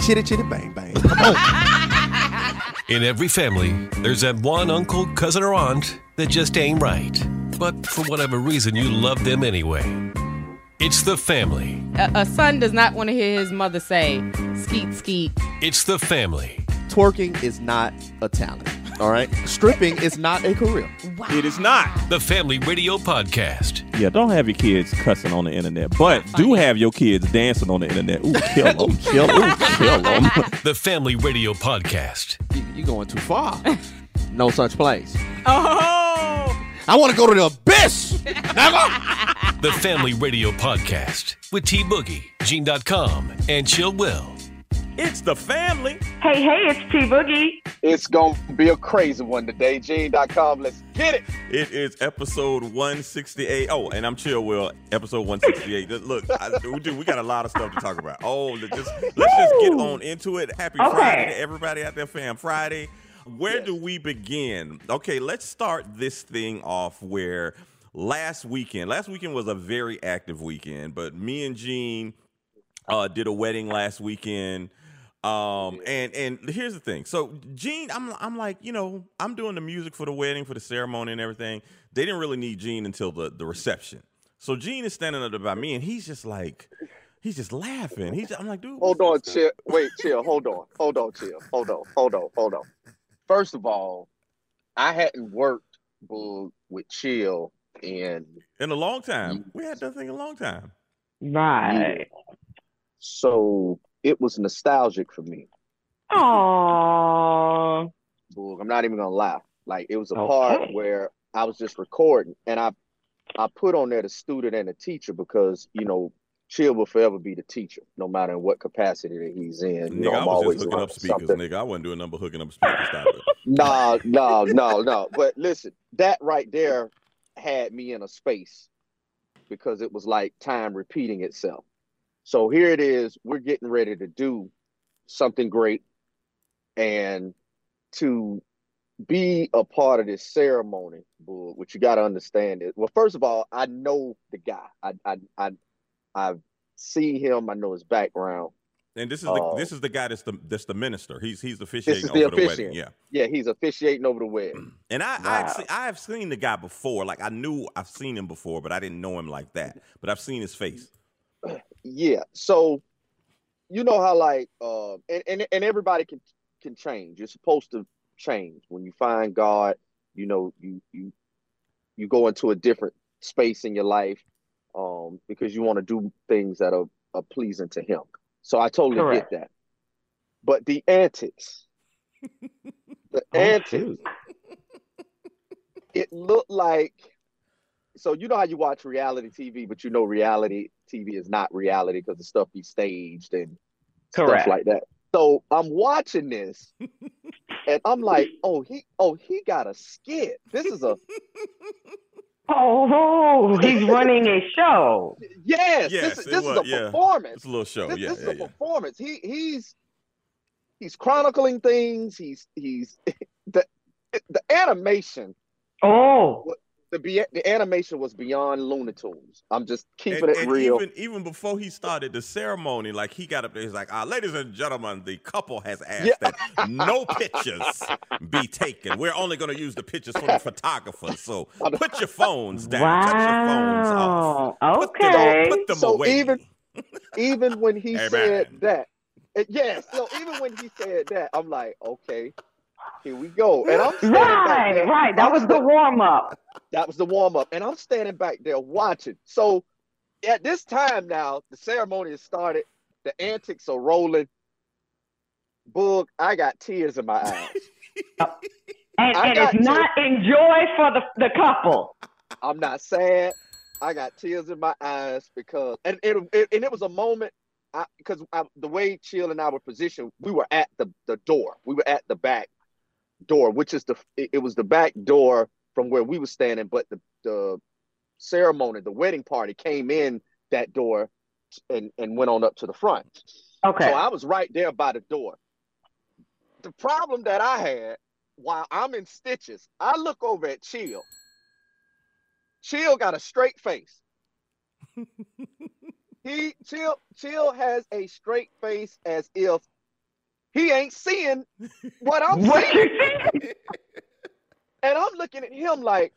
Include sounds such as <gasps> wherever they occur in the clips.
Chitty chitty bang bang. Come on. In every family, there's that one uncle, cousin, or aunt that just ain't right. But for whatever reason, you love them anyway. It's the family. A, a son does not want to hear his mother say, skeet, skeet. It's the family. Twerking is not a talent. All right. Stripping is not a career. It is not. The Family Radio Podcast. Yeah, don't have your kids cussing on the internet, but do have your kids dancing on the internet. Ooh, kill them, <laughs> kill them, kill them. <laughs> The Family Radio Podcast. You, you going too far. No such place. Oh! I want to go to the abyss. Never. The Family Radio Podcast with T Boogie, Gene.com, and Chill Will. It's the family. Hey, hey, it's T Boogie. It's gonna be a crazy one today. Gene.com. Let's get it. It is episode 168. Oh, and I'm Chill Will, episode 168. Look, I, we, we got a lot of stuff to talk about. Oh, let's just, let's just get on into it. Happy Okay. Friday to everybody out there, fam. Friday. Where do we begin? Okay, let's start this thing off where last weekend, last weekend was a very active weekend, but me and Gene uh, did a wedding last weekend. Um and and here's the thing. So Gene, I'm I'm like, you know, I'm doing the music for the wedding, for the ceremony and everything. They didn't really need Gene until the the reception. So Gene is standing up by me and he's just like he's just laughing. He's I'm like, dude. Hold on, this? chill. Wait, chill. Hold on. Hold on, chill. Hold on. Hold on. Hold on. First of all, I hadn't worked Boog, with chill in In a long time. We had nothing in a long time. Right. so it was nostalgic for me. Aww. I'm not even gonna lie. Like it was a part where I was just recording and I I put on there the student and the teacher because you know Chill will forever be the teacher, no matter in what capacity that he's in. You know, Nigga, I I'm was always just hooking up speakers, something. nigga. I wasn't doing number hooking up speakers. Stop it. No, no, no, no. But listen, that right there had me in a space because it was like time repeating itself. So here it is. We're getting ready to do something great. And to be a part of this ceremony, Bull, what you got to understand is, well, first of all, I know the guy. I, I, I, I've seen him. I know his background. And this is the Oh. this is the guy that's the that's the minister. He's he's This officiating is the over the wedding. officiant. Yeah. Yeah, he's officiating over the wedding. <clears throat> And I, Wow. Seen, I've seen the guy before. Like I knew I've seen him before, but I didn't know him like that. But I've seen his face. Yeah. So you know how like uh and, and and everybody can can change. You're supposed to change. When you find God, you know, you you you go into a different space in your life um because you want to do things that are, are pleasing to him. So I totally Correct. get that. But the antics, <laughs> the Oh, antics, it looked like so you know how you watch reality TV, but you know reality TV is not reality because the stuff be staged and Correct. stuff like that. So I'm watching this <laughs> and I'm like, oh he oh he got a skit. This is a <laughs> Oh, he's running a show. yes, Yes, this, is it this is a yeah. performance. It's a little show. This, yeah, this yeah, is a performance. He he's he's chronicling things. He's he's <laughs> the the animation Oh, the be the animation was beyond Looney Tunes. I'm just keeping And, it and real. even even before he started the ceremony, like he got up there, he's like, ah, "Ladies and gentlemen, the couple has asked Yeah. that no pictures be taken. We're only going to use the pictures from the <laughs> photographers. So put your phones down. Cut your phones off. wow. Put them, Okay. put them So away. even- even when he <laughs> Amen. said that, it, yes. So even when he said that, I'm like, okay, here we go. And I'm Right, right. That was the warm up. that was the warm up, and I'm standing back there watching. So at this time now, the ceremony has started. The antics are rolling. Boog, I got tears in my eyes. <laughs> And, and it's not in joy for the, the couple. I'm not sad. I got tears in my eyes because, and it, it and it was a moment, because the way Chill and I were positioned, we were at the the door. We were at the back door, which is the it, was the back door from where we were standing, but the the ceremony, the wedding party, came in that door and and went on up to the front. Okay. So I was right there by the door. The problem that I had while I'm in stitches, I look over at Chill. Chill got a straight face. <laughs> he Chill Chill has a straight face as if he ain't seeing what I'm What seeing. <laughs> And I'm looking at him like,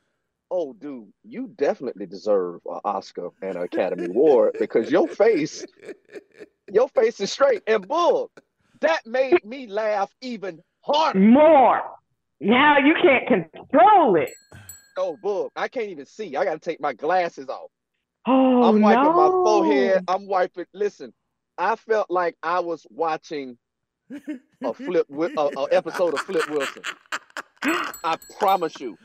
oh, dude, you definitely deserve an Oscar and an Academy Award because your face, your face is straight. And bull, that made me laugh even harder. More. Now you can't control it. Oh, bull, I can't even see. I got to take my glasses off. Oh I'm wiping no. my forehead. I'm wiping. Listen, I felt like I was watching a flip, Wi- a, a episode of Flip Wilson. I promise you.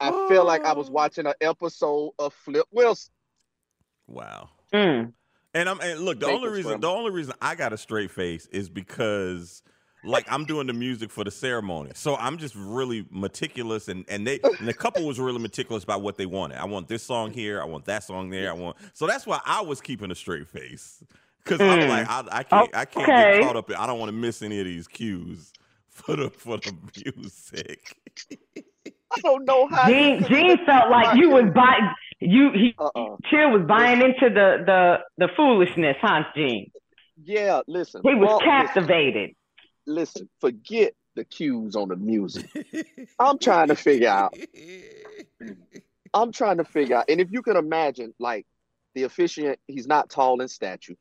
I feel like I was watching an episode of Flip Wilson. Wow. Mm. And I'm and look, the Maple only reason scramble. the only reason I got a straight face is because like I'm doing the music for the ceremony. So I'm just really meticulous and and they and the couple was really meticulous about what they wanted. I want this song here, I want that song there, I want So that's why I was keeping a straight face. Cuz I'm Mm. like I, I can't I can't Okay. get caught up in I don't want to miss any of these cues for the for the music. <laughs> I don't know how. Gene Gene felt like you was buying you he Uh-uh. Chill was buying into the the the foolishness, huh, Gene? Yeah, listen. He was Well, listen, captivated. listen, forget the cues on the music. I'm trying to figure out. I'm trying to figure out. And if you can imagine, like the officiant, he's not tall in stature.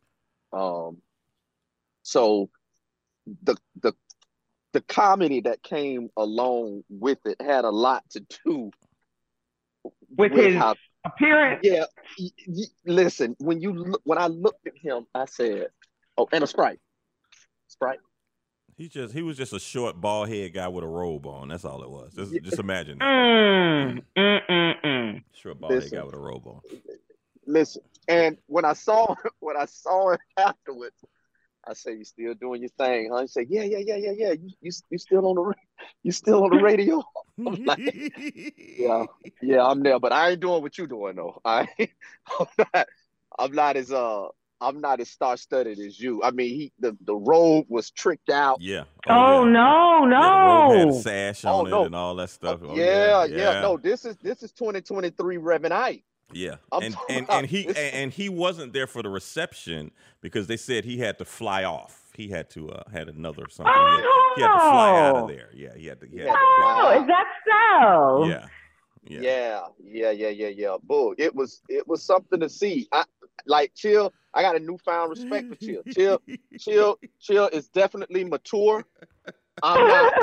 Um, so the the the comedy that came along with it had a lot to do With his how appearance. Yeah, y- y- listen. When you look, when I looked at him, I said, "Oh, and a sprite, sprite." He just he was just a short bald head guy with a robe on. That's all it was. Just just imagine that. Mm, mm, mm, mm. Short bald head guy with a robe on. Listen, and when I saw <laughs> when I saw it <laughs> afterwards, I said, "You still doing your thing, huh?" He said, "Yeah, yeah, yeah, yeah, yeah. You you you still on the ra- you still on the radio?" <laughs> I'm like, "Yeah, yeah, I'm there, but I ain't doing what you doing though. I I'm not I'm not as uh I'm not as star studded as you. I mean, he the the robe was tricked out. Yeah. Oh, yeah. no, Yeah, the robe had a no. sash Oh, on it and all that stuff. Oh, yeah, yeah, No, this is this is 2023 Reverend Ike. Yeah, I'm and and, and he and, and he wasn't there for the reception because they said he had to fly off. He had to uh, had another something. he, had, he had to fly out Oh. of there. Yeah, he had to. He had Yeah. to Oh, is that so? yeah, yeah, Yeah, yeah, yeah, yeah, yeah. Bull. It was it was something to see. I like chill. I got a newfound respect for chill. Chill, chill, chill is definitely mature. I'm <laughs> not.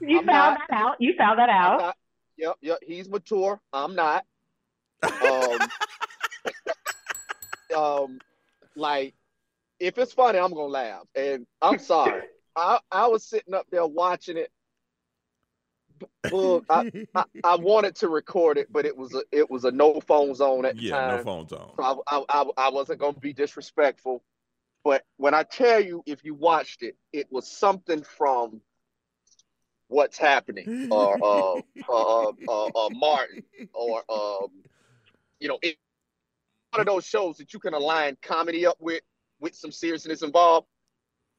you I'm found not- that out. You found that out. not. Yep, yep. He's mature. I'm not. Um, <laughs> um, like if it's funny, I'm gonna laugh. And I'm sorry. I I was sitting up there watching it. Bull, I, I, I wanted to record it, but it was a it was a no phone zone at the yeah. time. No phones on. So I, I, I, I wasn't going to be disrespectful. But when I tell you, if you watched it, it was something from What's Happening or uh, uh, uh, uh, uh, Martin or, um, you know, it, one of those shows that you can align comedy up with, with some seriousness involved.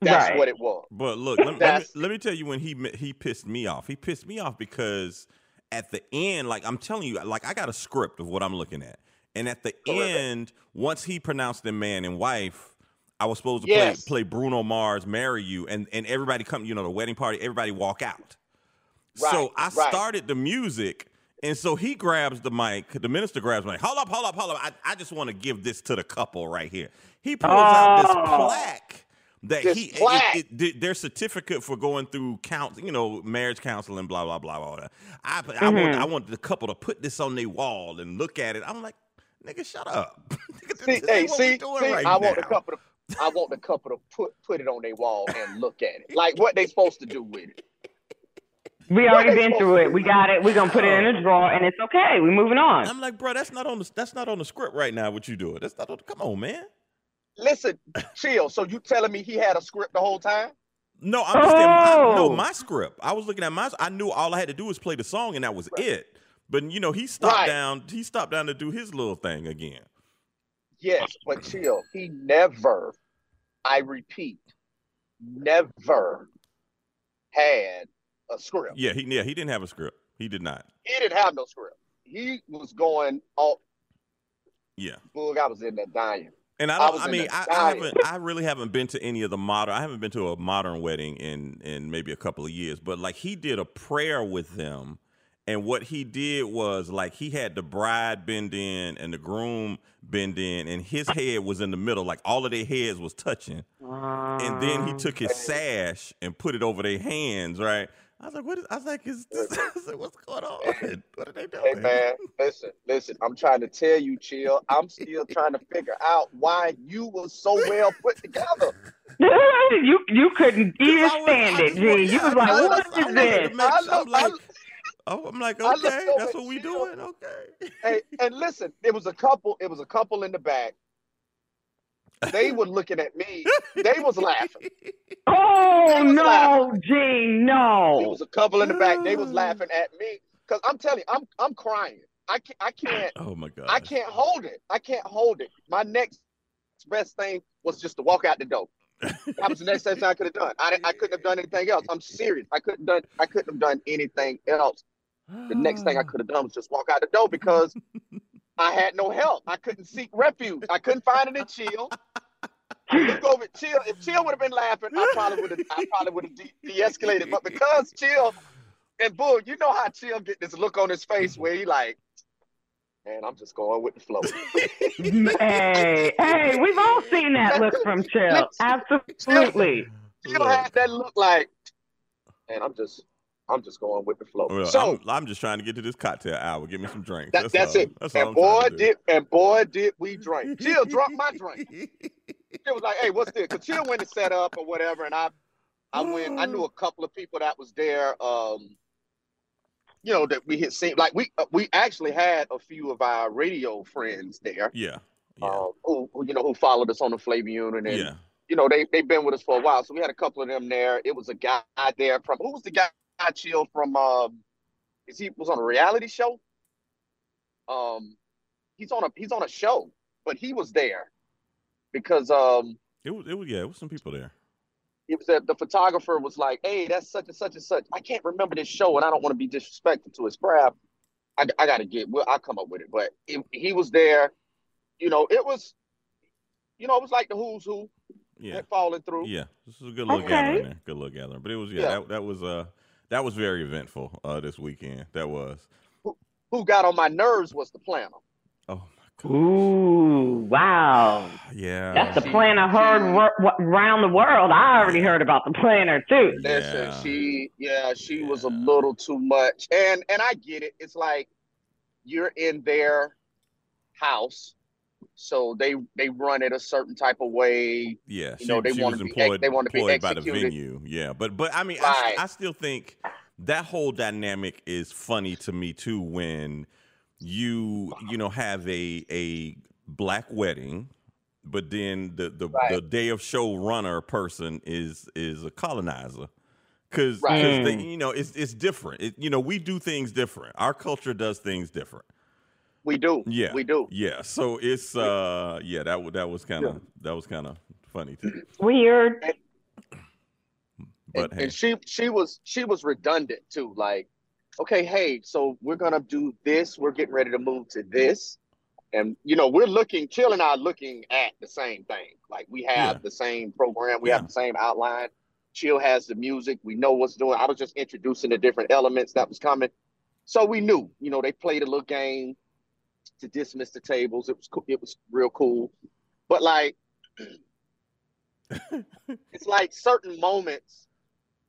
That's Right. what it was. But look, let me, let, me, let me tell you when he he pissed me off. He pissed me off because at the end, like I'm telling you, like I got a script of what I'm looking at, and at the Correct. end, once he pronounced them man and wife, I was supposed to Yes. play play Bruno Mars "Marry You," and and everybody come, you know, the wedding party, everybody walk out. Right, so I right. started the music. And so he grabs the mic. The minister grabs the mic. Hold up, hold up, hold up. I, I just want to give this to the couple right here. He pulls out this Oh. plaque that This he it- plaque. it- it- their certificate for going through count, you know, marriage counseling, blah blah blah blah. blah. I I want Mhm. I want the couple to put this on their wall and look at it. I'm like, nigga, shut up. <laughs> See, this hey, ain't what we see, see right I want the couple to, I want the couple to put put it on their wall and look at it, <laughs> like what they supposed to do with it. We already been through it. We got it. We're gonna put it in oh. a drawer, and it's okay. We're moving on. I'm like, bro, that's not on the that's not on the script right now. What you doing? That's not. On, come on, man. Listen, chill. So you telling me he had a script the whole time? No, I'm just saying, I, no, Oh. my script. I was looking at my. I knew all I had to do was play the song, and that was it. But you know, he stopped Right. down. He stopped down to do his little thing again. Yes, but chill. He never, I repeat, never had a script. Yeah, he yeah he didn't have a script. He did not. He didn't have no script. He was going all. Yeah. Boog, I was in there dying. And I I I, mean, I, I haven't. I really haven't been to any of the modern. I haven't been to a modern wedding in in maybe a couple of years. But like he did a prayer with them, and what he did was like he had the bride bend in and the groom bend in, and his head was in the middle. Like all of their heads was touching, and then he took his sash and put it over their hands. Right. I was like, what is? I was like, is this? <laughs> I was like, what's going on? What are they doing? Hey man, listen, listen. I'm trying to tell you, chill. I'm still trying to figure out why you were so well put together. <laughs> you you couldn't <laughs> even stand it, G. You yeah, was like, I what was- I is wanted this? I sure- I'm like, oh, I'm like, okay, that's what we doing. Okay. Hey, and listen, it was a couple. It was a couple in the back. They were looking at me. They was laughing. <laughs> Oh They was no, laughing. G, It no. was a couple in the back. They was laughing at me because I'm telling you, I'm I'm crying. I can't. I can't. <laughs> Oh my god. I can't hold it. I can't hold it. My next best thing was just to walk out the door. That was the next thing I could have done. I, I couldn't have done anything else. I'm serious. I couldn't done. I couldn't have done anything else. The next thing I ah. could have done was just walk out the door because <laughs> I had no help. I couldn't seek refuge. I couldn't find it in chill. Look over at chill. If chill would have been laughing, I probably would have. I probably would have de- de-escalated. But because chill and bull, you know how chill get this look on his face where he like, man, I'm just going with the flow. hey, hey, we've all seen that look from Chill. Absolutely. chill had that look like, man, I'm just, I'm just going with the flow. Well, so I'm, I'm just trying to get to this cocktail hour. Give me some drinks. that, that's, all. it. That's and boy to did, and boy did we drink. <laughs> Chill drunk my drink. It was like, hey, what's this? Cause Chill went and set up or whatever, and I, I went. I knew a <gasps> couple of people that was there. Um, you know that we had seen. Like we, uh, we actually had a few of our radio friends there. Yeah. Yeah. Um, who, who you know who followed us on the Flavor Union and yeah. you know, they they've been with us for a while. So we had a couple of them there. It was a guy there from who was the guy chill from um is he was on a reality show? Um he's on a he's on a show, but he was there because um It was. It was. Yeah. It was some people there. it was that the photographer was like, Hey, that's such and such and such. I can't remember this show and I don't want to be disrespectful to his craft. I, I gotta get well, I'll come up with it. But it, he was there, you know, it was you know, it was like the who's who Yeah. had fallen through. Yeah. This is a good little Okay. gathering there. Good little gathering. But it was. Yeah. Yeah. That, that was. Uh. That was very eventful. Uh. This weekend. That was. Who who got on my nerves was the planner. Oh my god. Ooh, wow. <sighs> Yeah. That's the she- plan I heard wor- w- around the world. I already heard about the planner too. Listen, Yeah. she yeah, she was a little too much. And and I get it. It's like you're in their house. So they they run it a certain type of way. Yeah, You she, know, they she wanna was be employed, they wanna be employed by the executed. venue. Yeah, but but I mean, Right. I, I still think that whole dynamic is funny to me too. When you you know have a a black wedding, but then the the, Right. the day of show runner person is is a colonizer. Cause, Right. 'cause they, Mm. you know, it's it's different. It, you know, we do things different. Our culture does things different. We do. Yeah, We do. Yeah, so it's uh, yeah, that wa- that was kind of that was kind of funny too. Weird. But and, hey, and she she was she was redundant too. Like, okay, hey, so we're gonna do this. We're getting ready to move to this, and you know we're looking. Chill and I are looking at the same thing. Like we have Yeah. the same program. We Yeah. have the same outline. Chill has the music. We know what's doing. I was just introducing the different elements that was coming, so we knew. You know, they played a little game to dismiss the tables. It was cool. It was real cool, but like. <laughs> it's like certain moments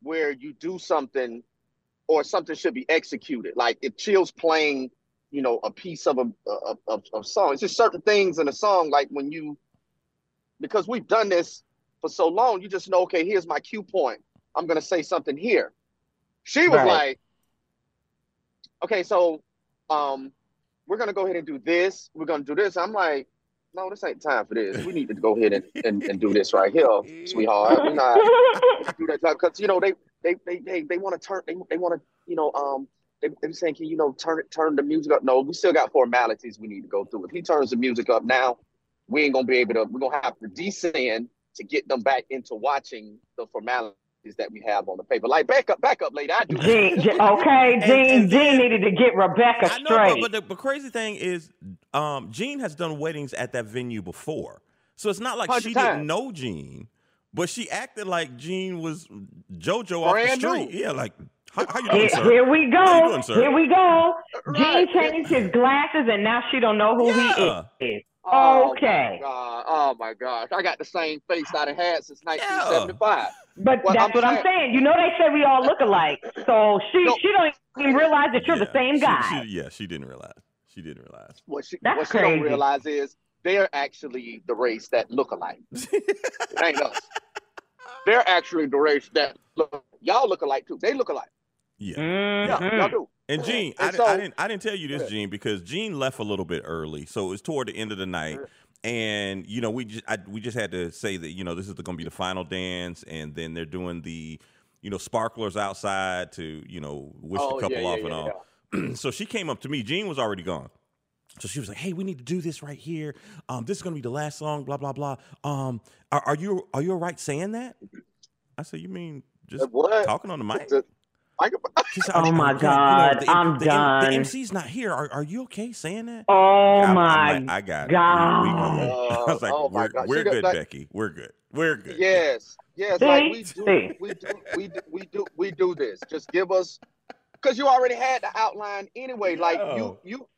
where you do something or something should be executed. Like if Chill's playing, you know, a piece of a of, of, of song, it's just certain things in a song. Like when you, because we've done this for so long, you just know, okay, here's my cue point. I'm gonna say something here. She was Right. like, okay, so um, we're gonna go ahead and do this. We're gonna do this. I'm like, no, this ain't time for this. We need to go ahead and, and, and do this right here, sweetheart. We're not do that because you know they they they they, they want to turn they, they want to you know um they they be saying can you know turn turn the music up no we still got formalities we need to go through if he turns the music up now we ain't gonna be able to we're gonna have to descend to get them back into watching the formalities that we have on the paper. Like back up, back up, lady. I do. Gene, Gene- <laughs> okay, Gene, and then- Gene needed to get Rebecca I know, straight. but, but the but crazy thing is, um, Gene has done weddings at that venue before, so it's not like she times. didn't know Gene, but she acted like Gene was JoJo off the Brand new. street. Yeah, like how, how you doing, Here, sir? here we How you go. doing, sir? Here we go. Right. Gene changed his glasses, and now she don't know who Yeah. he is. Oh, Okay. My God. Oh my gosh. I got the same face I done had since 1975. But What that's I'm what I'm saying- saying. You know they say we all look alike, so she No. she don't even realize that you're the same she- guy. she- yeah, she didn't realize. She didn't realize. What she That's what she don't realize is they're actually the race that look alike. <laughs> It ain't us. They're actually the race that look y'all look alike too. They look alike. Yeah. Yeah, Mhm. y'all do. And Gene, I, And I so- didn't I didn't tell you this. Gene, because Gene left a little bit early, so it was toward the end of the night, and you know we just I, we just had to say that you know this is going to be the final dance, and then they're doing the you know sparklers outside to you know wish Oh, the couple yeah, yeah, off yeah, and all. <clears throat> so she came up to me. Gene was already gone. So she was like, "Hey, we need to do this right here. Um, this is gonna be the last song. Blah blah blah. Um, are, are you are you all right saying that?" I said, "You mean just What? talking on the mic?" The- I can- She said, Oh "Are you- my you know, God, the, I'm the, done. The MC's not here. Are, are you okay saying that? Oh I'm- I'm my like, I got God. it. We, we good. <laughs> I was like, oh, oh, my we're, God. we're good, that- Becky. We're good. We're good. Yes, yes. See? Like we do, See. we do, we do, we do, we do this. Just give us, because you already had the outline anyway. Like Yeah. you, you,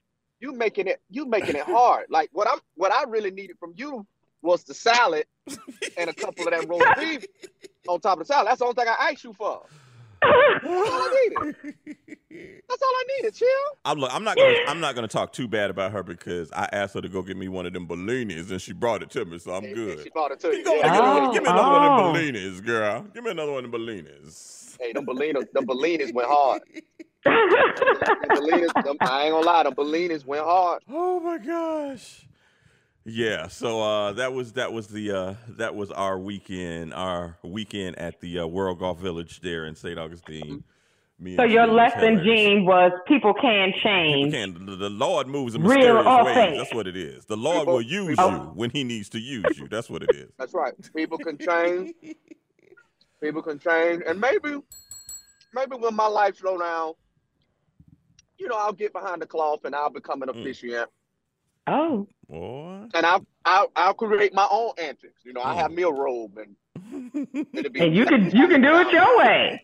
you making it, you making it hard. Like what I'm, what I really needed from you was the salad and a couple of that roast beef <laughs> on top of the salad. That's the only thing I asked you for. That's all I needed. That's all I needed. Chill. I'm look, I'm not gonna I'm not gonna talk too bad about her because I asked her to go get me one of them Bellinis and she brought it to me, so I'm And- and good. She brought it to You you. go Yeah. get me one- give me another one Oh. of them oh. Bellinis, girl. Give me another one of them Bellinis. Hey, them Bellinas, them Bellinas went hard. <laughs> Them Bellinas, them, I ain't gonna lie, them Bellinas went hard. Oh my gosh. Yeah, so uh, that was that was the uh, that was our weekend our weekend at the uh, World Golf Village there in St. Augustine. Me so your Gene lesson, hilarious. Gene, was people can People change. can the, the Lord moves in Real mysterious or ways. fake? That's what it is. The Lord People- will use people- you when He needs to use you. That's what it is. That's right. People can change. People can change, and maybe, maybe when my life slow down, you know, I'll get behind the cloth and I'll become an Mm. officiant, Oh, Boy. And I'll, I'll I'll create my own antics. You know, I have me a robe, and <laughs> it'll be and you can <laughs> you can do it your way.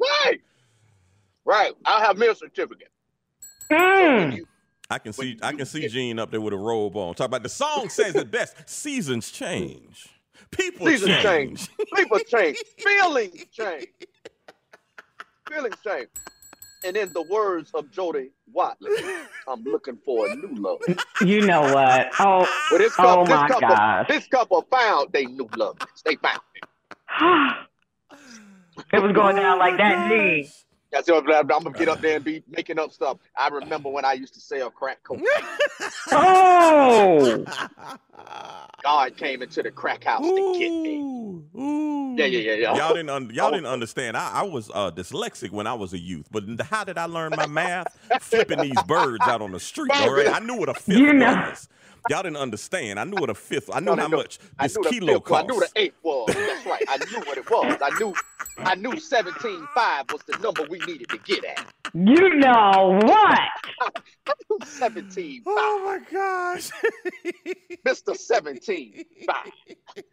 right, right. I'll have me a certificate. Mm. You- I can see When I can see get- Gene up there with a robe on. Talk about the song says it best. <laughs> Seasons change. People Seasons change. change. People change. Feelings change. Feelings change. And in the words of Jody Watley, I'm looking for a new love. You know what? Oh, Well, this Oh couple, this my couple, gosh. this couple found they new love. They found it. <sighs> it was going down like that, oh Gene. That's what I'm, I'm gonna get up there and be making up stuff. I remember when I used to sell crack cocaine. <laughs> Oh, God came into the crack house to get me. Ooh, ooh. Yeah, yeah, yeah, yeah. Y'all didn't un- y'all Oh. didn't understand. I, I was uh, dyslexic when I was a youth, but how did I learn my math? Flipping these birds out on the street. All right, I knew what a fifth You know. was. Y'all didn't understand. I knew what a fifth. I knew No, no, how no. much this kilo fifth one. I cost. knew the eighth was. That's right. I knew what it was. I knew I knew 17.5 was the number we needed to get at. you know what? <laughs> 17.5. Oh my gosh. <laughs> Mr. 17.5.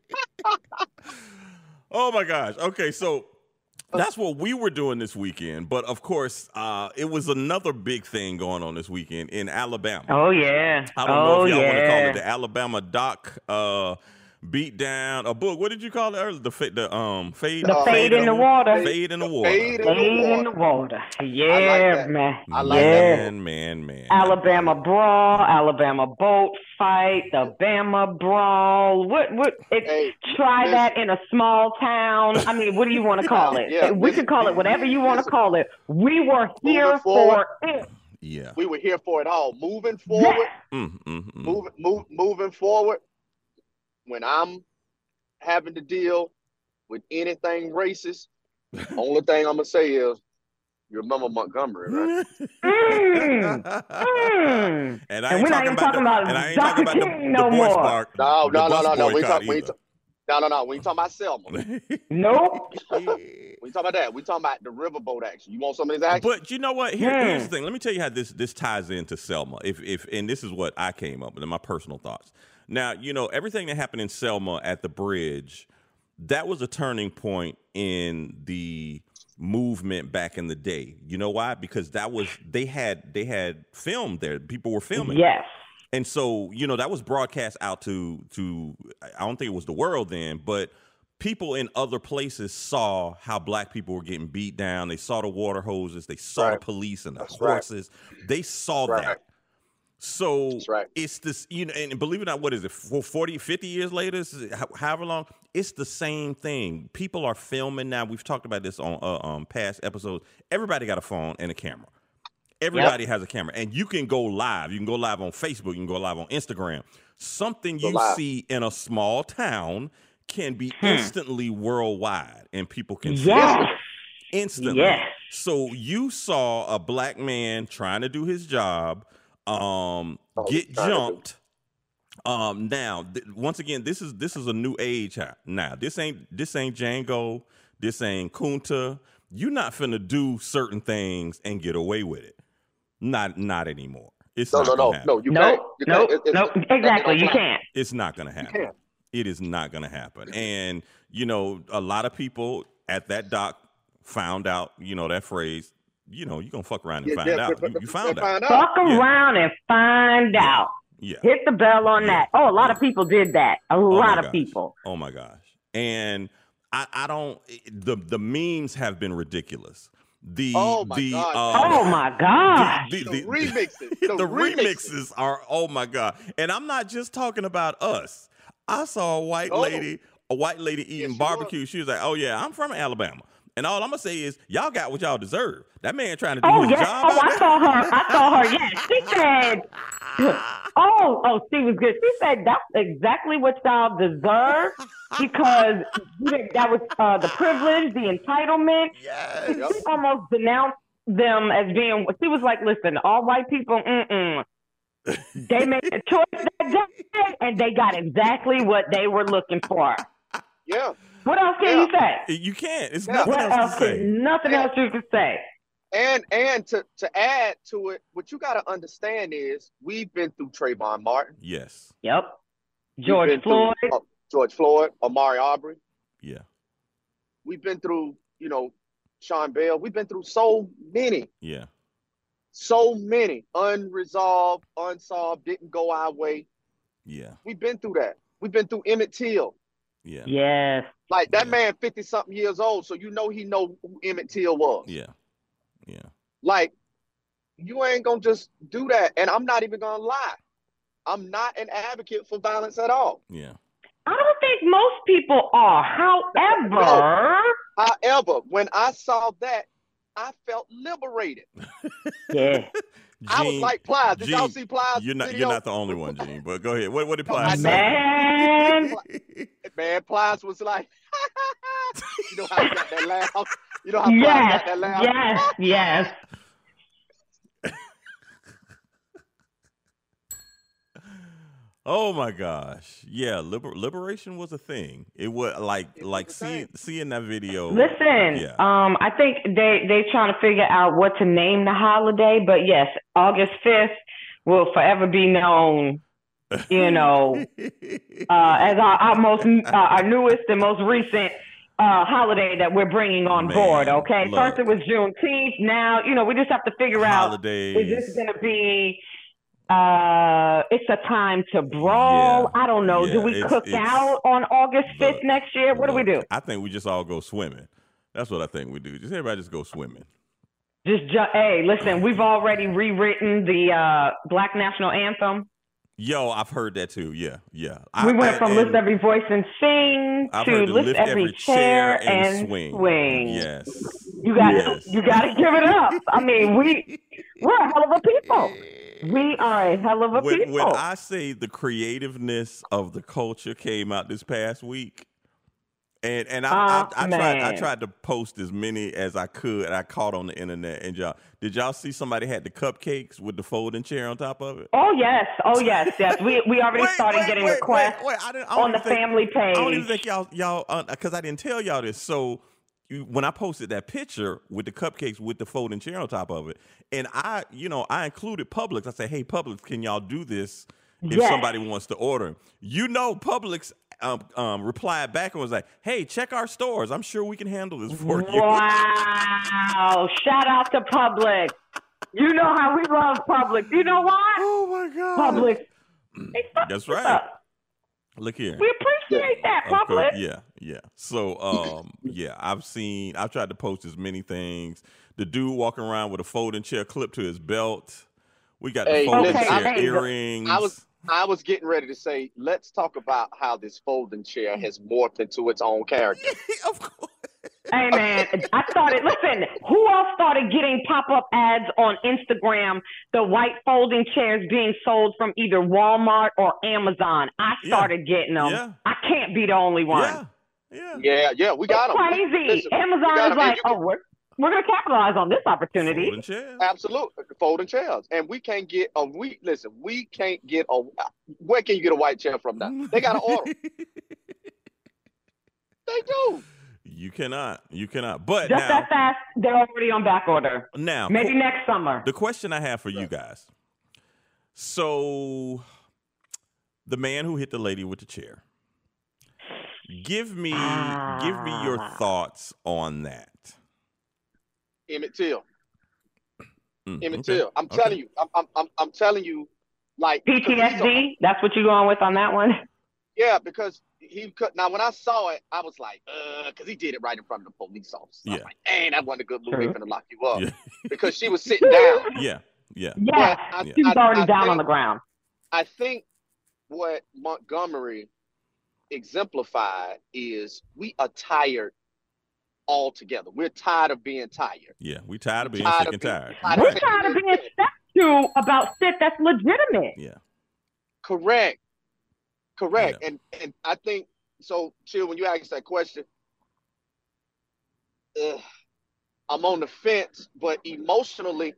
Oh my gosh. Okay, so that's what we were doing this weekend. But of course, uh, it was another big thing going on this weekend in Alabama. Oh yeah. I don't oh know if y'all yeah. want to call it the Alabama Dock. uh, beat down. A book. What did you call it earlier? The fa- the um fade. The Uh, fade in the water. Fade in the water. Fade in Fade in the the water. water. Yeah, that. man. I like yeah. that. Man, man, man. Alabama brawl, Alabama boat fight, the Bama brawl. What what it, Hey, try listen. that in a small town. I mean, what do you want to <laughs> call it? Yeah, we listen, could call it whatever you want to call it. We were here for it. Yeah. we were here for it all. Moving forward, Yeah. Mm, mm, mm. moving, move, moving forward. When I'm having to deal with anything racist, <laughs> only thing I'm gonna say is, you remember Montgomery, right? <laughs> Mm. Mm. And I And ain't we're not talking even about, talking the, about and I ain't Dr. talking about the, King the no Boy more. Spark, No, no, no, no, no. We talk, we talk, No, no, no. When you talking about Selma, <laughs> Nope. when you talking about that, we talking about the riverboat action. You want some of this action? But you know what? Here- here's the thing. Let me tell you how this this ties into Selma. If if and this is what I came up with in my personal thoughts. Now, you know, everything that happened in Selma at the bridge, that was a turning point in the movement back in the day. You know why? Because that was they had they had filmed there. People were filming. Yes. And so, you know, that was broadcast out to to I don't think it was the world then, but people in other places saw how black people were getting beat down. They saw the water hoses, they saw the police and the That's right. horses. They saw Right. that. So right. it's this, you know, and believe it or not, what is it, for 40, 50 years later, Is it ho- however long, it's the same thing. People are filming now. We've talked about this on uh, um, past episodes. Everybody got a phone and a camera. Everybody has a camera, and you can go live. You can go live on Facebook. You can go live on Instagram. Something Go you live. see in a small town can be instantly worldwide, and people can see it instantly. Yes. So you saw a black man trying to do his job, um, Oh, get trying to do- jumped. Um, now th- once again, this is this is a new age. Now this ain't this ain't Django. This ain't Kunta. You're not finna do certain things and get away with it. Not not anymore. It's no, not no, gonna no, happen. no. You Nope. can't. You Nope. can't. It- it's- Nope. Exactly. You can't. It's not gonna happen. can't. It is not gonna happen. And you know, a lot of people at that dock found out. You know that phrase. You know, you gonna fuck around and Yeah, find yeah, out. but- You, but- you but found out. out. Fuck Yeah. around and find Yeah. out. Yeah. Hit the bell on Yeah. that. Oh, a lot of people did that. A Oh lot of people. Oh my gosh. And I, I don't the the memes have been ridiculous. The Oh my the God. uh, Oh my God. the, The the- <laughs> remixes. the, The remixes are oh my god. And I'm not just talking about us. I saw a white Oh. lady, a white lady eating she barbecue. She was like, "Oh yeah, I'm from Alabama." And all I'm gonna say is, y'all got what y'all deserve. That man trying to do Oh his yes. job. Oh, I saw her. I saw her. <laughs> Yes. She said. Oh, oh, she was good. She said that's exactly what y'all deserve <laughs> because that was uh, the privilege, the entitlement. Yes. Yep. She almost denounced them as being. She was like, "Listen, all white people, mm-mm. they made a choice that day, and they got exactly what they were looking for." Yeah. What else can you say? You can't. It's Yeah. nothing What else else? to say. Nothing Yeah. else you can say. And and to to add to it, what you got to understand is we've been through Trayvon Martin, Yes. Yep. We've George been through, Floyd. uh, George Floyd, Ahmaud Arbery. Yeah. We've been through, you know, Sean Bell. We've been through so many, Yeah. so many unresolved, unsolved, didn't go our way. Yeah. We've been through that. We've been through Emmett Till. Yeah. Yes. Like that Yeah. man, fifty something years old, so you know he know who Emmett Till was. Yeah. Yeah. Like, you ain't gonna just do that. And I'm not even gonna lie. I'm not an advocate for violence at all. Yeah. I don't think most people are. However, However, when I saw that, I felt liberated. <laughs> yeah. I was Gene, like Plies. Did y'all see Plies? You're not. video? You're not the only one, Gene. But go ahead. What What did No, Plies I say? Man. <laughs> Man, Plies was like, <laughs> you know how he got that laugh? You know how Plies Yes. got that laugh? Yes. <laughs> Yes. Oh my gosh. Yeah. Liber- liberation was a thing. It was like It was like a seeing thing. seeing that video. Listen, Yeah. um, I think they they trying to figure out what to name the holiday, but yes, August fifth will forever be known, you know, <laughs> uh, as our, our most uh, our newest and most recent uh, holiday that we're bringing on Man, board. Okay, look. first it was Juneteenth. Now you know we just have to figure out is this going to be. Uh, it's a time to brawl. Yeah. I don't know. Yeah, do we it's- cook it's- out on August fifth next year? What do we do? I think we just all go swimming. That's what I think we do. Just everybody just go swimming. Just, ju- hey, listen, we've already rewritten the uh, Black National Anthem. Yo, I've heard that too. Yeah, yeah. we I- went from and lift every voice and sing I've to to lift, every, chair and, swing. Yes. You got Yes. you got to give it up. I mean, we we're a hell of a people. We are a hell of a when, people. when I say the creativeness of the culture came out this past week, And and I, Oh, I, ah, I tried I tried to post as many as I could. I caught on the internet. And y'all, did y'all see somebody had the cupcakes with the folding chair on top of it? Oh yes, oh yes, <laughs> yes. We we already Wait, started wait, getting wait, requests wait, wait. I didn't, I don't on the think- family page. I don't even think y'all y'all uh, because I didn't tell y'all this. So you, when I posted that picture with the cupcakes with the folding chair on top of it, and I, you know, I included Publix. I said, "Hey, Publix, can y'all do this if Yes. somebody wants to order?" You know, Publix um, um, replied back and was like, "Hey, check our stores. I'm sure we can handle this for you." Wow! Shout out to Publix. You know how we love Publix. You know why? Oh my god! Publix. That's right. up. Look here. We appreciate that, Publix. course, yeah, yeah. So, um, yeah, I've seen. I've tried to post as many things. The dude walking around with a folding chair clipped to his belt. We got the Hey, folding listen, chair I- earrings. I was I was getting ready to say, let's talk about how this folding chair has morphed into its own character. <laughs> of course. Hey man, I started. Listen, who else started getting pop-up ads on Instagram? The white folding chairs being sold from either Walmart or Amazon. I Yeah. started getting them. Yeah. I can't be the only one. Yeah, yeah. Yeah, yeah, we got It's them. crazy. Listen, Amazon got is 'em, and like, you oh, can- we're we're gonna capitalize on this opportunity. Folding chairs. Absolutely, folding chairs, and we can't get a we listen. We can't get a. Where can you get a white chair from now? They got to order. <laughs> They do. you cannot. You cannot. But Just now, that fast, they're already on back order. now, Maybe next summer. The question I have for you guys. So, the man who hit the lady with the chair. Give me, give me your Ah. thoughts on that. Emmett Till. Mm, Emmett okay, Till. I'm okay. telling you. I'm, I'm I'm I'm telling you. Like because he's PTSD. That's what you're going with on that one. Yeah, because he could. Now, when I saw it, I was like, uh, because he did it right in front of the police officer. I was Yeah. like, dang, that wasn't a good move. They True. lock you up Yeah. <laughs> because she was <laughs> sitting down. Yeah, yeah, Yeah, I- she was I- already I down on think- the ground. I think what Montgomery exemplified is we are tired altogether. We're tired of being tired. yeah. We tired of being Tired sick of and being- tired. tired We're tired of being stepped to about shit that's legitimate. Yeah, Correct. Correct. And and I think so. Chill. When you ask that question, ugh, I'm on the fence, but emotionally,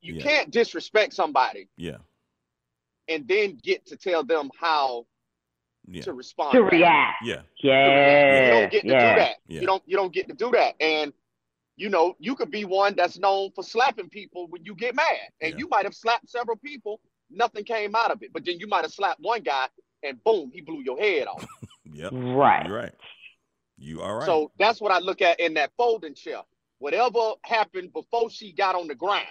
you Yeah. can't disrespect somebody yeah, and then get to tell them how yeah, to respond. To back. react. yeah, yeah. you Yeah. don't get to yeah. do that. Yeah. You don't you don't get to do that. And you know, you could be one that's known for slapping people when you get mad. And Yeah. you might have slapped several people, nothing came out of it. But then you might have slapped one guy and boom, he blew your head off. <laughs> yep. Right. You're right. You are right. So that's what I look at in that folding chair. Whatever happened before she got on the ground,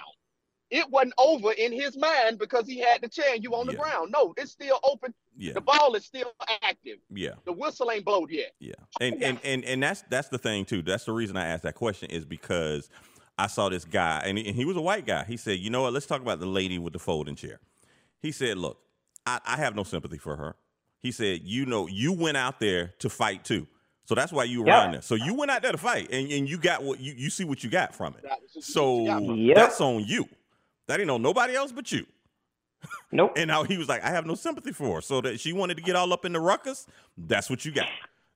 it wasn't over in his mind because he had the chair and you on the Yeah. ground. No, it's still open. Yeah, The ball is still active. yeah. The whistle ain't blowed yet. Yeah, and and and and that's that's the thing too. That's the reason I asked that question is because I saw this guy, and he, and he was a white guy. He said, "You know what? Let's talk about the lady with the folding chair." He said, "Look, I, I have no sympathy for her." He said, "You know, you went out there to fight too, so that's why you were Yep. around there. So you went out there to fight, and, and you got what you you see what you got from it. That was what So you got from Yep. that's on you. That ain't on nobody else but you." Nope. And now he was like, I have no sympathy for her. So that she wanted to get all up in the ruckus, that's what you got.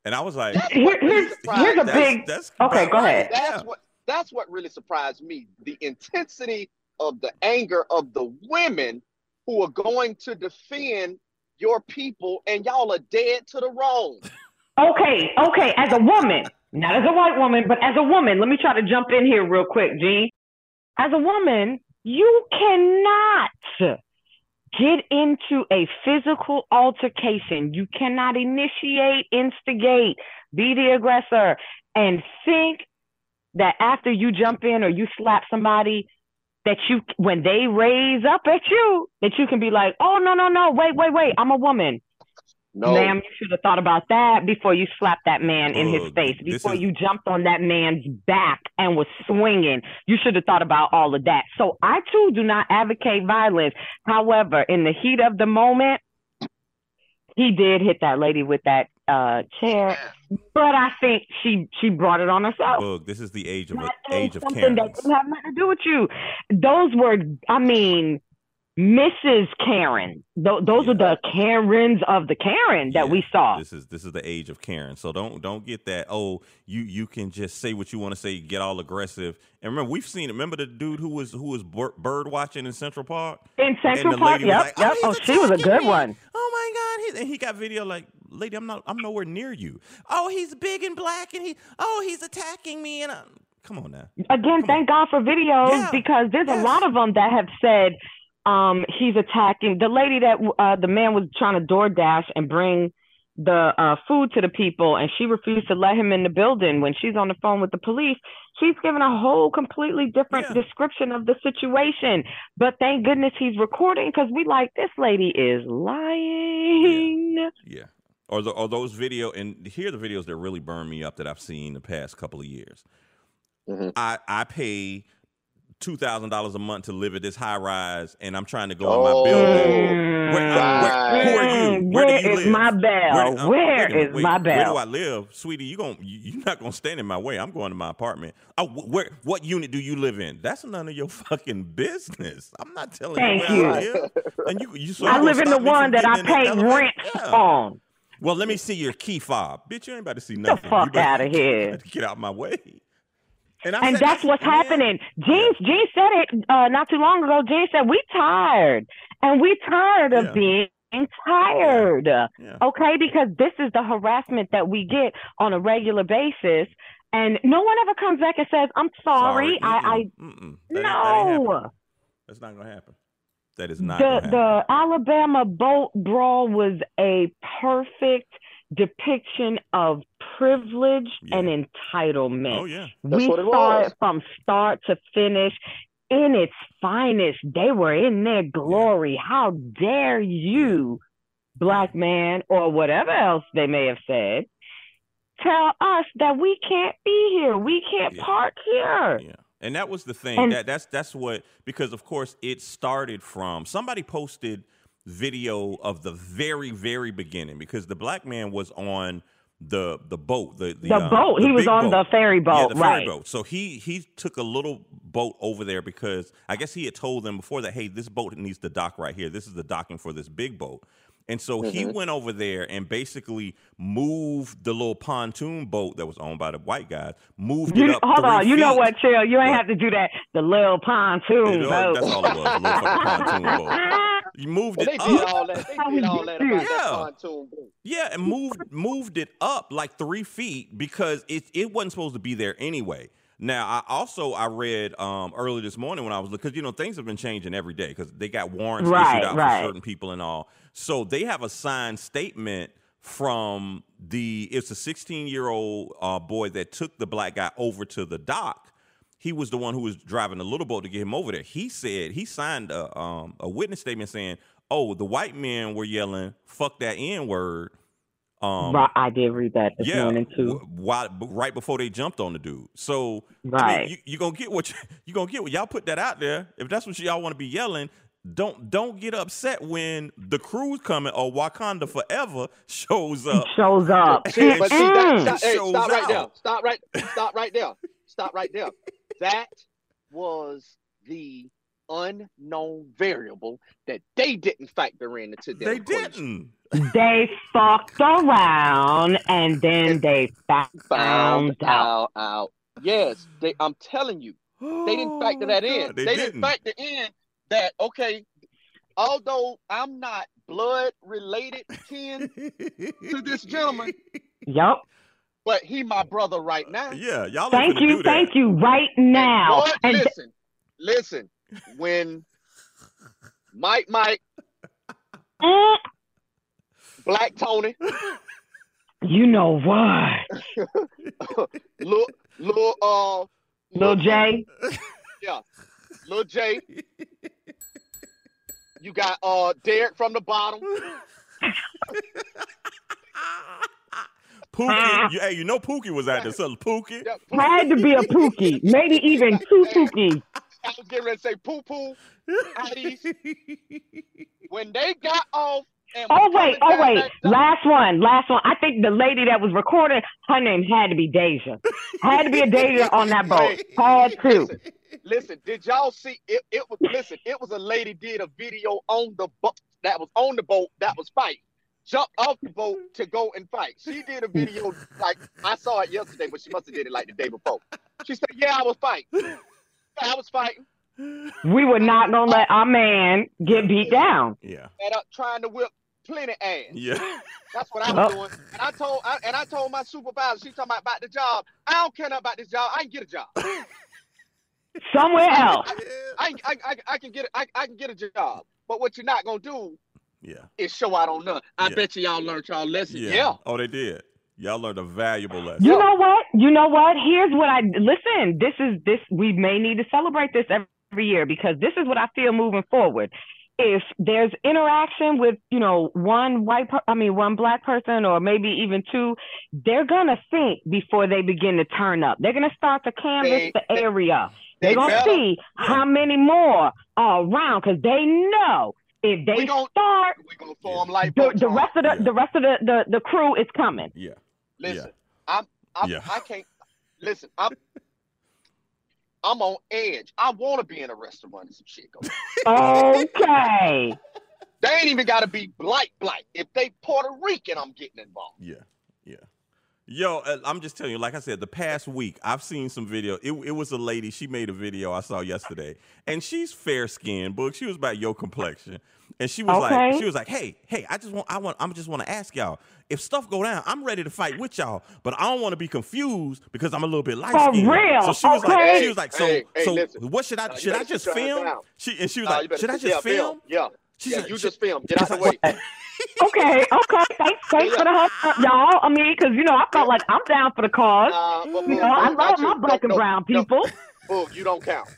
And I was like, Here- here's, here's a that's- big. that's okay, go ahead. That's Yeah. what that's what really surprised me. The intensity of the anger of the women who are going to defend your people and y'all are dead to the wrong. Okay, okay. As a woman, not as a white woman, but as a woman, let me try to jump in here real quick, Gene. As a woman, you cannot get into a physical altercation. You cannot initiate, instigate, be the aggressor, and think that after you jump in or you slap somebody, that you, when they raise up at you, that you can be like, oh, no, no, no, wait, wait, wait, I'm a woman. No, Ma'am, you should have thought about that before you slapped that man in his face, before is- you jumped on that man's back and was swinging. You should have thought about all of that. So I too do not advocate violence. However, in the heat of the moment, he did hit that lady with that uh, chair, but I think she she brought it on herself. Look, this is the age of age of something Karens. that didn't have nothing to do with you. Those were, I mean, Mrs. Karen. Th- those are the Karens of the Karen that Yeah, we saw. This is this is the age of Karen. So don't don't get that. Oh, you you can just say what you want to say, get all aggressive. And remember, we've seen it. Remember the dude who was who was bird watching in Central Park. In Central Park, yep, like, oh, yep. he's Oh, she was a good me. one. Oh my God! He, and he got video like, lady, I'm not, I'm nowhere near you. Oh, he's big and black, and he, oh, he's attacking me. And I'm, come on now. Again, thank God for videos Yeah, because there's yes. a lot of them that have said um, he's attacking the lady that uh, the man was trying to DoorDash and bring the uh, food to the people, and she refused to let him in the building when she's on the phone with the police. She's given a whole completely different Yeah. description of the situation. But thank goodness he's recording because we like this lady is lying. Yeah. Or the, or those video and here are the videos that really burn me up that I've seen the past couple of years. Mhm. I I pay two thousand dollars a month to live at this high rise, and I'm trying to go in Oh. my building. Mm, Where, uh, where- who are you? mm, Where do where you is live? my bell? do- uh, Where wait is wait, my Where do? I live, sweetie? You gon' you, you're not gonna stand in my way. I'm going to my apartment. Oh, where? What unit do you live in? That's none of your <laughs> fucking business. I'm not telling Thank you where you. I live. And you, you so I you live in the one that I getting in the pay rent Yeah. on. Well, let me see your key fob, bitch. You ain't about to see nothing. the nothing. fuck <laughs> you better outta here. Get out of my way. And, And that's what's man, happening. Gene, Gene said it uh, not too long ago. Gene said we tired, and we tired of Yeah. being tired. Yeah. Okay, because this is the harassment that we get on a regular basis, and no one ever comes back and says, "I'm sorry." I. Mm-mm. I That ain't- that no. That's not gonna happen. That is not the the Alabama boat brawl was a perfect depiction of privilege Yeah. and entitlement. oh yeah. That's we what it saw was. it from start to finish in its finest. They were in their glory. How dare you, black man, or whatever else they may have said, tell us that we can't be here. We can't Yeah. park here. Yeah. And that was the thing. And- that that's that's what because of course it started from somebody posted video of the very very beginning because the black man was on the the boat the the, The um, boat. He was on the ferry yeah, boat, the ferry right. boat. So he he took a little boat over there because I guess he had told them before that hey this boat needs to dock right here. This is the docking for this big boat. And so he Mm-hmm. went over there and basically moved the little pontoon boat that was owned by the white guys. Moved You, it up. hold on, you know what, Chill? You ain't have to do that. The little pontoon It- boat. that's all it was, a little pontoon boat. <laughs> You moved And it they did up. all that. They did all that about that Yeah. pontoon boat. Yeah, and moved moved it up like three feet because it it wasn't supposed to be there anyway. Now, I also I read um, early this morning when I was because you know things have been changing every day because they got warrants Right, issued out right. for certain people and all. So they have a signed statement from the it's a 16 year old uh, boy that took the black guy over to the dock. He was the one who was driving the little boat to get him over there. He said he signed a um, a witness statement saying, "Oh, the white men were yelling fuck that n word." Um, Right, I did read that this yeah, morning too. w- while, b- right before they jumped on the dude. So I mean, Right. you, you gonna get what you, <laughs> you gonna get. What y'all put that out there. If that's what y'all want to be yelling, don't don't get upset when the crew's coming or Wakanda Forever <laughs> shows up. Shows up. See, but see that, stop, hey, stop right there. Stop right. Stop right there. Stop right there. That was the unknown variable that they didn't factor in into their They equation. didn't. they fucked around and then they found, Found out. out, out. Yes, they. I'm telling you, they didn't oh, factor Oh, that in. God, They, They, didn't factor in that. Okay, although I'm not blood related kin to this gentleman, <laughs> Yep. But he my brother right now. yeah, y'all. ain't Thank you. do that. Thank you. Right now. Boy, And th- listen, listen. When Mike, Mike, Mm, Black Tony, you know what? <laughs> Lil, Lil, uh, Lil J. Yeah, Lil J. You got uh Derek from the bottom. <laughs> Pookie, uh-huh. you, hey, you know Pookie was out there. So Pookie, Yeah, Had to be a Pookie. Maybe even two Pookies. I was getting ready to say poo poo. <laughs> When they got off and Oh wait, oh wait. Last one, last one. I think the lady that was recording, her name had to be Deja. Had to be a Deja <laughs> on that boat. Had to. listen, listen, did y'all see it? It was listen, it was a lady did a video on the boat that was on the boat that was fight. Jumped off the boat to go and fight. She did a video like I saw it yesterday, but she must have did it like the day before. She said, "Yeah, I was fighting. Yeah, I was fighting." We were not gonna let our man get beat down. Yeah. And up trying to whip plenty ass. Yeah. That's what I was Oh. doing. And I told I, and I told my supervisor, she talking about, about the job. I don't care about this job. I can get a job. Somewhere else. I, I, I, I can get I, I can get a job. But what you're not gonna do Yeah. is show out on none. I Yeah. bet you y'all learned y'all lesson. Yeah. Yeah. Oh, they did. Y'all learned a valuable lesson. You know what? You know what? Here's what I listen. This is this. We may need to celebrate this every year because this is what I feel moving forward. If there's interaction with you know one white, per- I mean one black person, or maybe even two, they're gonna think before they begin to turn up. They're gonna start to canvass They- the they- area. They They're gonna better. see how many more are around because they know if they We gon- start, We gonna form like the, the rest of the Yeah. the rest of the the, the crew is coming. Yeah. Listen, I'm, I'm Yeah. I can't listen. I'm I'm on edge. I want to be in a restaurant and some shit go. <laughs> Okay. They ain't even got to be black black. If they Puerto Rican, I'm getting involved. Yeah, yeah. Yo, uh, I'm just telling you, like I said, the past week I've seen some video. It, it was a lady. She made a video I saw yesterday, and she's fair skinned. Book. She was about your complexion, and she was like, she was like, hey, hey, I just want, I want, I'm just want to ask y'all if stuff go down. I'm ready to fight with y'all, but I don't want to be confused because I'm a little bit light skinned. real? So she was like, she was like, so, Hey, hey, so listen. what should I, Nah, should I just sit your film? She and she was Nah, like, should I just yeah, film? Yeah. She yeah, said, you she- just film. Get out the way. Okay, okay. Thanks, thanks for the help, y'all. I mean, because you know, I felt like I'm down for the cause. Nah, but You Boog, know, I love my you. black No, and brown no. people. Boog, you don't count.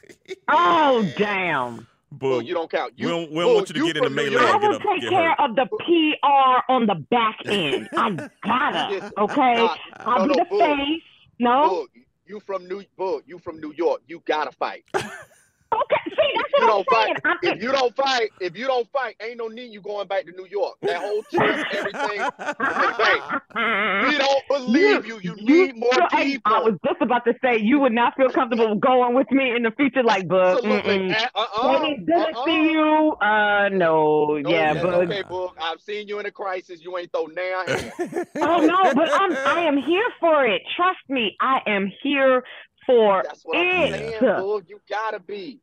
Oh, damn. Boog, Boog, you don't count. You, we don't, we don't Boog, want you to get in the from New melee I and get will take get care hurt. of the PR on the back <laughs> end. I gotta. Okay, nah, I'll no, be no, the Boog. face. No. Boog, you from New Boog, you from New York. You gotta fight. <laughs> Okay. See, that's you what don't I'm saying. fight, I'm, if you don't fight, if you don't fight, ain't no need you going back to New York. That whole trip, everything. We don't believe you. You need more so, people. I was just about to say you would not feel comfortable going with me in the future, like, but Absolutely. Uh, uh, Baby, good to uh-uh. see you. Uh, no, No, yeah, yes, but okay. I've seen you in a crisis. You ain't throw now. <laughs> oh no, but I'm I am here for it. Trust me, I am here for That's what I'm it. saying, Because Boog. You gotta be.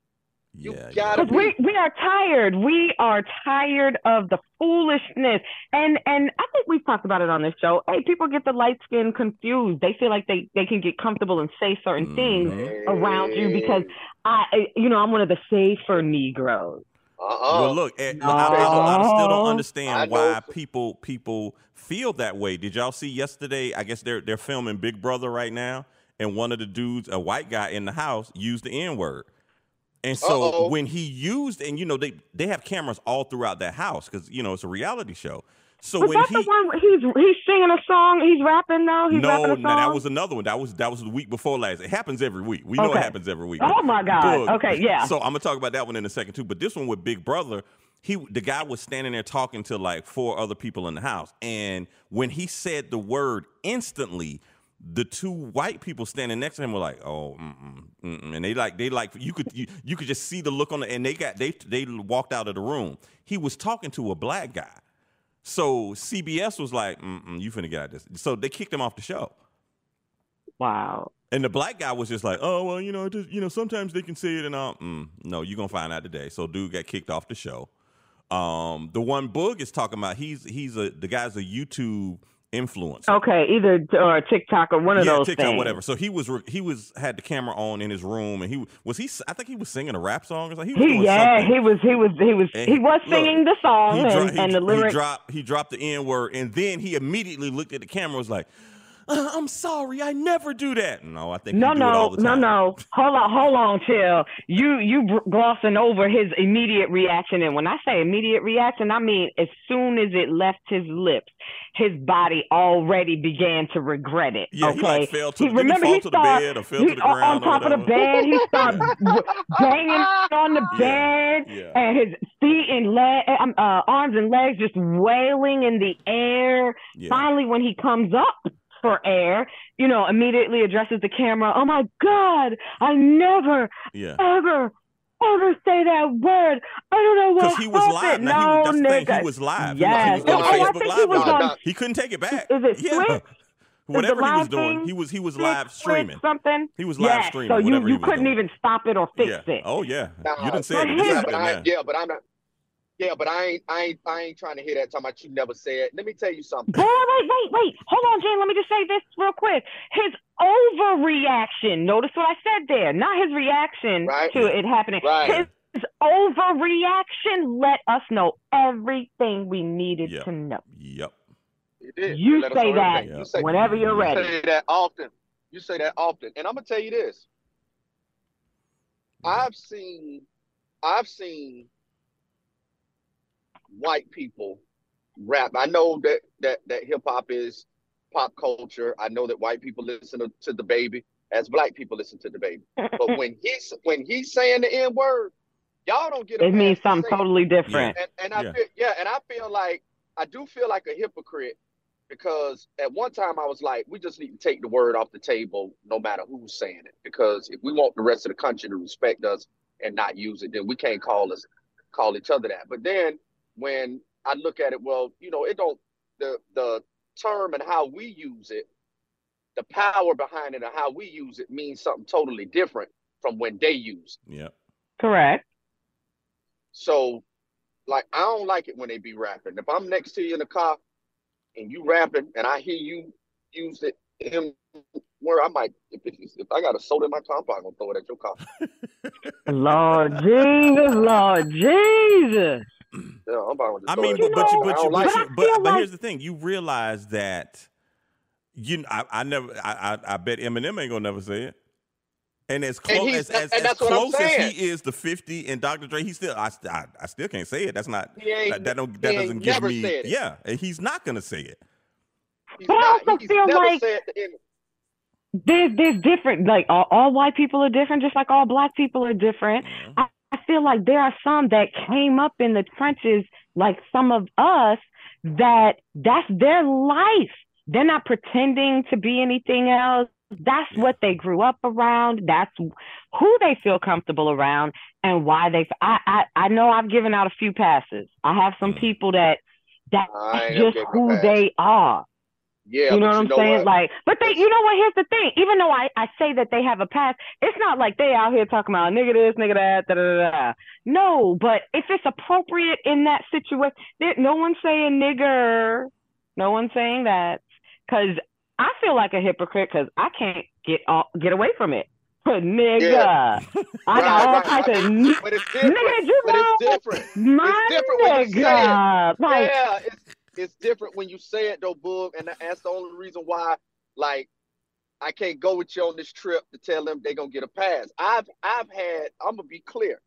You Yeah, gotta yeah. we we are tired. We are tired of the foolishness, and and I think we've talked about it on this show. Hey, people get the light skin confused. They feel like they they can get comfortable and say certain things Mhm. around you because I, I- you know, I'm one of the safer Negroes. Uh-uh. Well, look, eh, look, I, I, I still don't understand I know. why people people feel that way. Did y'all see yesterday? I guess they're they're filming Big Brother right now, and one of the dudes, a white guy in the house, used the N word. And so Uh-oh. when he used, and you know they they have cameras all throughout that house because you know it's a reality show. So Was when that he the one where he's he's singing a song? He's rapping though. He's no, rapping a no, that was another one. That was that was the week before last. It happens every week. We know it happens every week. Oh my God. Boog. Okay, <laughs> yeah. So I'm gonna talk about that one in a second too. But this one with Big Brother, he the guy was standing there talking to like four other people in the house, and when he said the word instantly. The two white people standing next to him were like, "Oh," mm-mm, mm-mm. and they like they like you could you, you could just see the look on the and they got they they walked out of the room. He was talking to a black guy, so CBS was like, Mm-mm, "You finna get out of this," so they kicked him off the show. wow. And the black guy was just like, "Oh well, you know, just, you know, sometimes they can say it and all." Mm, no, you're gonna find out today. So, dude got kicked off the show. Um, the one Boog is talking about, he's he's a the guy's a YouTube influencer. Okay, either or TikTok or one of yeah, those TikTok, things. whatever. So he was re- he was had the camera on in his room, and he was he. I think he was singing a rap song or something. He was He, yeah, something. he was he was he was And he was look, singing the song He, and, dro- he- and the he lyrics. dropped he dropped the N word, and then he immediately looked at the camera, was like, uh, "I'm sorry, I never do that." No, I think No, you do it all no, the no, no. Hold on, hold on, chill. You you glossing over his immediate reaction, and when I say immediate reaction, I mean as soon as it left his lips, his body already began to regret it. Yeah, okay, he like fell to He- the, he he to the bed or fell he- to the on- ground on top of the bed. He started <laughs> banging on the bed, yeah. and his feet and leg, um, uh, arms and legs just wailing in the air. Yeah. Finally, when he comes up, for air, you know, immediately addresses the camera. Oh my God, I never, Yeah. ever, ever say that word. I don't know what he was live. happened. Now, he, no, that's nigga. He was live. Yes. He was, he was Oh, on I Facebook think Live. he was with on- He couldn't take it back. Is it yeah. Twitch? <laughs> Whatever he was doing, thing? he was he was live streaming. something. He was live Yes, streaming. So you, you couldn't doing. even stop it or fix yeah. it. Oh yeah. Nah, you didn't say but it. his- yeah, but I, yeah, but I'm not. Yeah, but I ain't, I ain't, I ain't trying to hear that. Talking about you never said. Let me tell you something. Boy, wait, wait, wait. Hold on, Jane. Let me just say this real quick. His overreaction. Notice what I said there. Not his reaction Right. to it happening. Right. His overreaction let us know everything we needed Yep. to know. Yep. You did. You let say that everything. You say, whenever you're ready. you say that often. You say that often, and I'm gonna tell you this. Mm-hmm. I've seen, I've seen white people rap. I know that that that hip hop is pop culture. I know that white people listen to, to the baby as black people listen to the baby. But <laughs> when he's when he's saying the N word, y'all don't get a It pass means to something say it. totally different. And and I Yeah. feel yeah, and I feel like I do feel like a hypocrite because at one time I was like, we just need to take the word off the table, no matter who's saying it. Because if we want the rest of the country to respect us and not use it, then we can't call us call each other that. But then when I look at it, well, you know, it don't the the term and how we use it, the power behind it and how we use it means something totally different from when they use it. Yep. Correct. So, like, I don't like it when they be rapping. If I'm next to you in the car and you rapping and I hear you use it him where I might, if, if, if I got a soda in my car, I'm probably gonna throw it at your car. <laughs> Lord Jesus, Lord Jesus. <clears throat> Yeah, I'm probably gonna I mean, but, but you, but you, but, like But you, but, but like- here's the thing: you realize that you, I, I never, I, I, I bet Eminem ain't gonna never say it. And as close he's- as, as, and as that's what I'm close as he is to Fifty and Dr. Dre, he still, I, I, I still can't say it. That's not He that, that don't that doesn't give me. Yeah, and he's not gonna say it. He's But I also feel like- said the N- There's there's different like all, all white people are different, just like all black people are different. Mhm. I, I feel like there are some that came up in the trenches, like some of us, that that's their life. They're not pretending to be anything else. That's what they grew up around. That's who they feel comfortable around and why they. I I, I know I've given out a few passes. I have some Mm. people that that I just who they are. Yeah, you know what I'm saying? what? Like, but they, you know what? Here's the thing. Even though I, I say that they have a past, it's not like they out here talking about nigga this, nigga that, da da da. da. No, but if it's appropriate in that situation, no one's saying nigger. No one's saying that because I feel like a hypocrite because I can't get off, get away from it. But <laughs> nigga, Yeah. I got all types of n- But it's different. nigga. You But it's different. my It's different when you say it. nigga. Like, yeah, it's it's different when you say it though, Boog, and that's the only reason why, like, I can't go with you on this trip to tell them they're gonna get a pass. I've I've had I'm gonna be clear,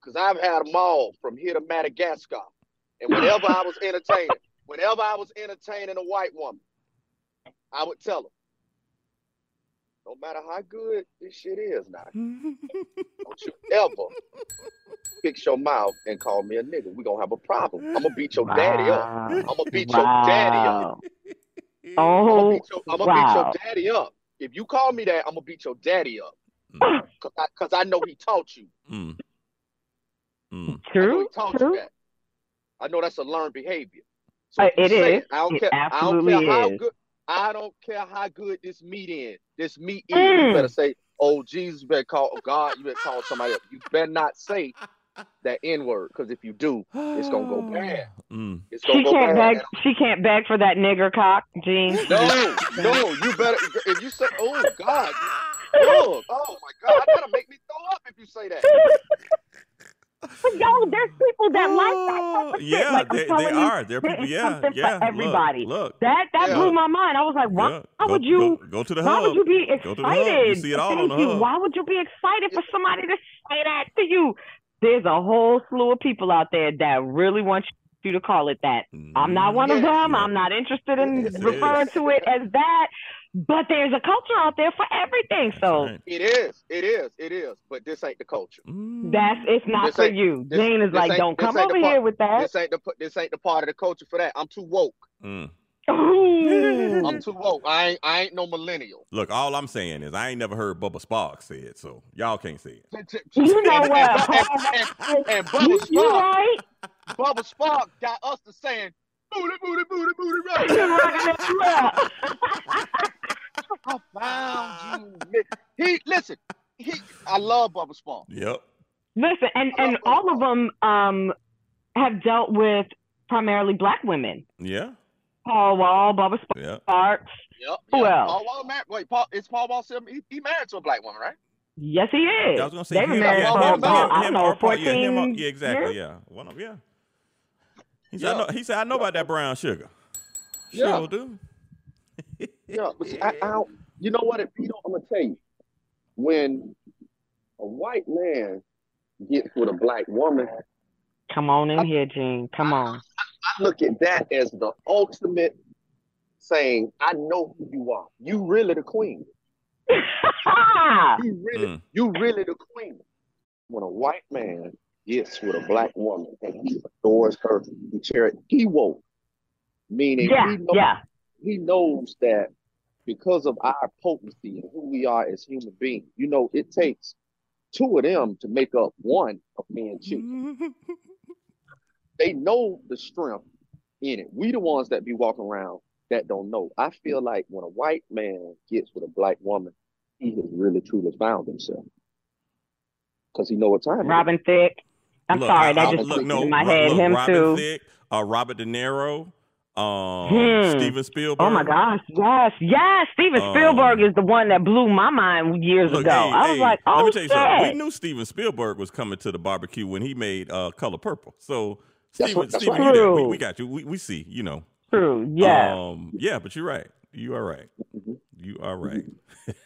because I've had them all from here to Madagascar, and whenever I was entertaining, <laughs> whenever I was entertaining a white woman, I would tell them, no matter how good this shit is now, <laughs> don't you ever fix your mouth and call me a nigga. We're gonna have a problem. I'm gonna beat your daddy up. I'm gonna beat your daddy up. Wow. I'm gonna Oh, beat your, I'm gonna wow. beat your daddy up. If you call me that, I'm gonna beat your daddy up. Mm, Cause I, cause I know he taught you. mm, mm. I know True, he taught true. you that. I know that's a learned behavior. So Uh, if it say is. I don't It care. I don't care how is. good. I don't care how good this meat is. This meat is. Mm. You better say, "Oh Jesus," you better call oh, God. You better call somebody else. You better not say that N word, because if you do, it's gonna go <gasps> bad. Mm. It's gonna She go can't bad. beg. She can't beg for that nigger cock, Gene. No, no, you better. If you say, "Oh God," look, oh my God, that'll make me throw up if you say that. But yo, there's people that like that type of shit. yeah, Like, they, they you, are. They're there people. is Yeah, something for yeah. look, everybody. Look, That that Yeah. blew my mind. I was like, why? yeah. Why Go- would you? go, go to the Why would you be Go to the hub. excited? You see it all on the hub. Why would you be excited for somebody to say that to you? There's a whole slew of people out there that really want you to call it that. I'm not one of them. Yeah. I'm not interested in Yes, it referring is. to it as that. But there's a culture out there for everything. So right. It is, it is, it is. But this ain't the culture. Mm. that's it's not This for you. this- Jane is this like, don't this come ain't over the part- here with that. This ain't the this ain't the part of the culture for that. I'm too woke. Mm. Ooh. I'm too woke. I ain't I ain't no millennial. Look, all I'm saying is I ain't never heard Bubba Sparxxx say it, so y'all can't say it. <laughs> You know And- what? And, and, and Bubba You, you Spark, right? Bubba Sparxxx got us to saying booty, booty, booty, booty, You <laughs> right. rocking that left. <laughs> I found you. He listen. He, I love Bubba Sparxxx. Yep. Listen, and and all of them um have dealt with primarily black women. Yeah. Paul Wall, Bubba Yeah. Sparks. Yep. Who yep. else? Paul Wall married. Wait, Paul is Paul Wall still? He, he married to a black woman, right? Yes, he is. I was gonna say they him, were married yeah, for him, about, him, I him know, fourteen. yeah, him yeah, exactly. years? Yeah, one of yeah. He said, I Yeah. know, he said, I know about that brown sugar. Yeah. Sure do. Yeah, <laughs> but see, I, I don't. You know what, Pete? I'm gonna tell you, when a white man gets with a black woman, Come on in here, Gene. Come on. I look at that as the ultimate saying, "I know who you are. You really the queen. <laughs> You really, Mm. you really the queen." When a white man gets with a black woman and he adores her, he cherishes, he woke, meaning yeah, he knows yeah. he knows that because of our potency and who we are as human beings, you know, it takes two of them to make up one of me and you. <laughs> They know the strength in it. We the ones that be walking around that don't know. I feel like when a white man gets with a black woman, he has really truly found himself. Because he know what time it is. Robin Thicke. I'm Look, sorry, I- that I- just look, clicked no, in my Ro- head. look, Him Robin too. Thicke, uh, Robert De Niro, um, Hmm. Steven Spielberg. Oh my gosh, yes, yes. Steven Um, Spielberg is the one that blew my mind years Look, ago. hey, I was hey, like, oh let me tell you something. We knew Steven Spielberg was coming to the barbecue when he made uh, Color Purple. So, That's Steven, that's Steven right. you there. We, we got you. We, we see, you know. True, yeah. Um, yeah, but you're right. You are right. Mhm. You are right.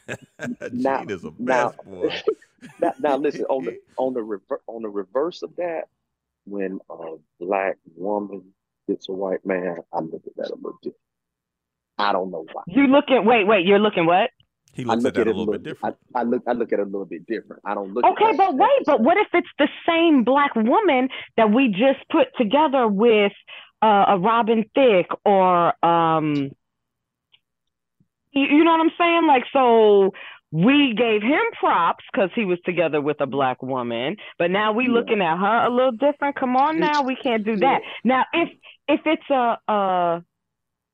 <laughs> Now- Gene is a now- best boy. <laughs> Now, now listen on the <laughs> on the rever- on the reverse of that, when a black woman gets a white man, I look at that a little different. I don't know why. You looking? Wait, wait. You're looking what? He I looks look at that at a it little bit different. I, I look I look at it a little bit different. I don't look. Okay, that but as wait. But what if it's the same black woman that we just put together with uh, a Robin Thicke or um? You, you know what I'm saying? Like, so we gave him props because he was together with a black woman, but now we Yeah. looking at her a little different. Come on, now we can't do that. Now, if if it's a a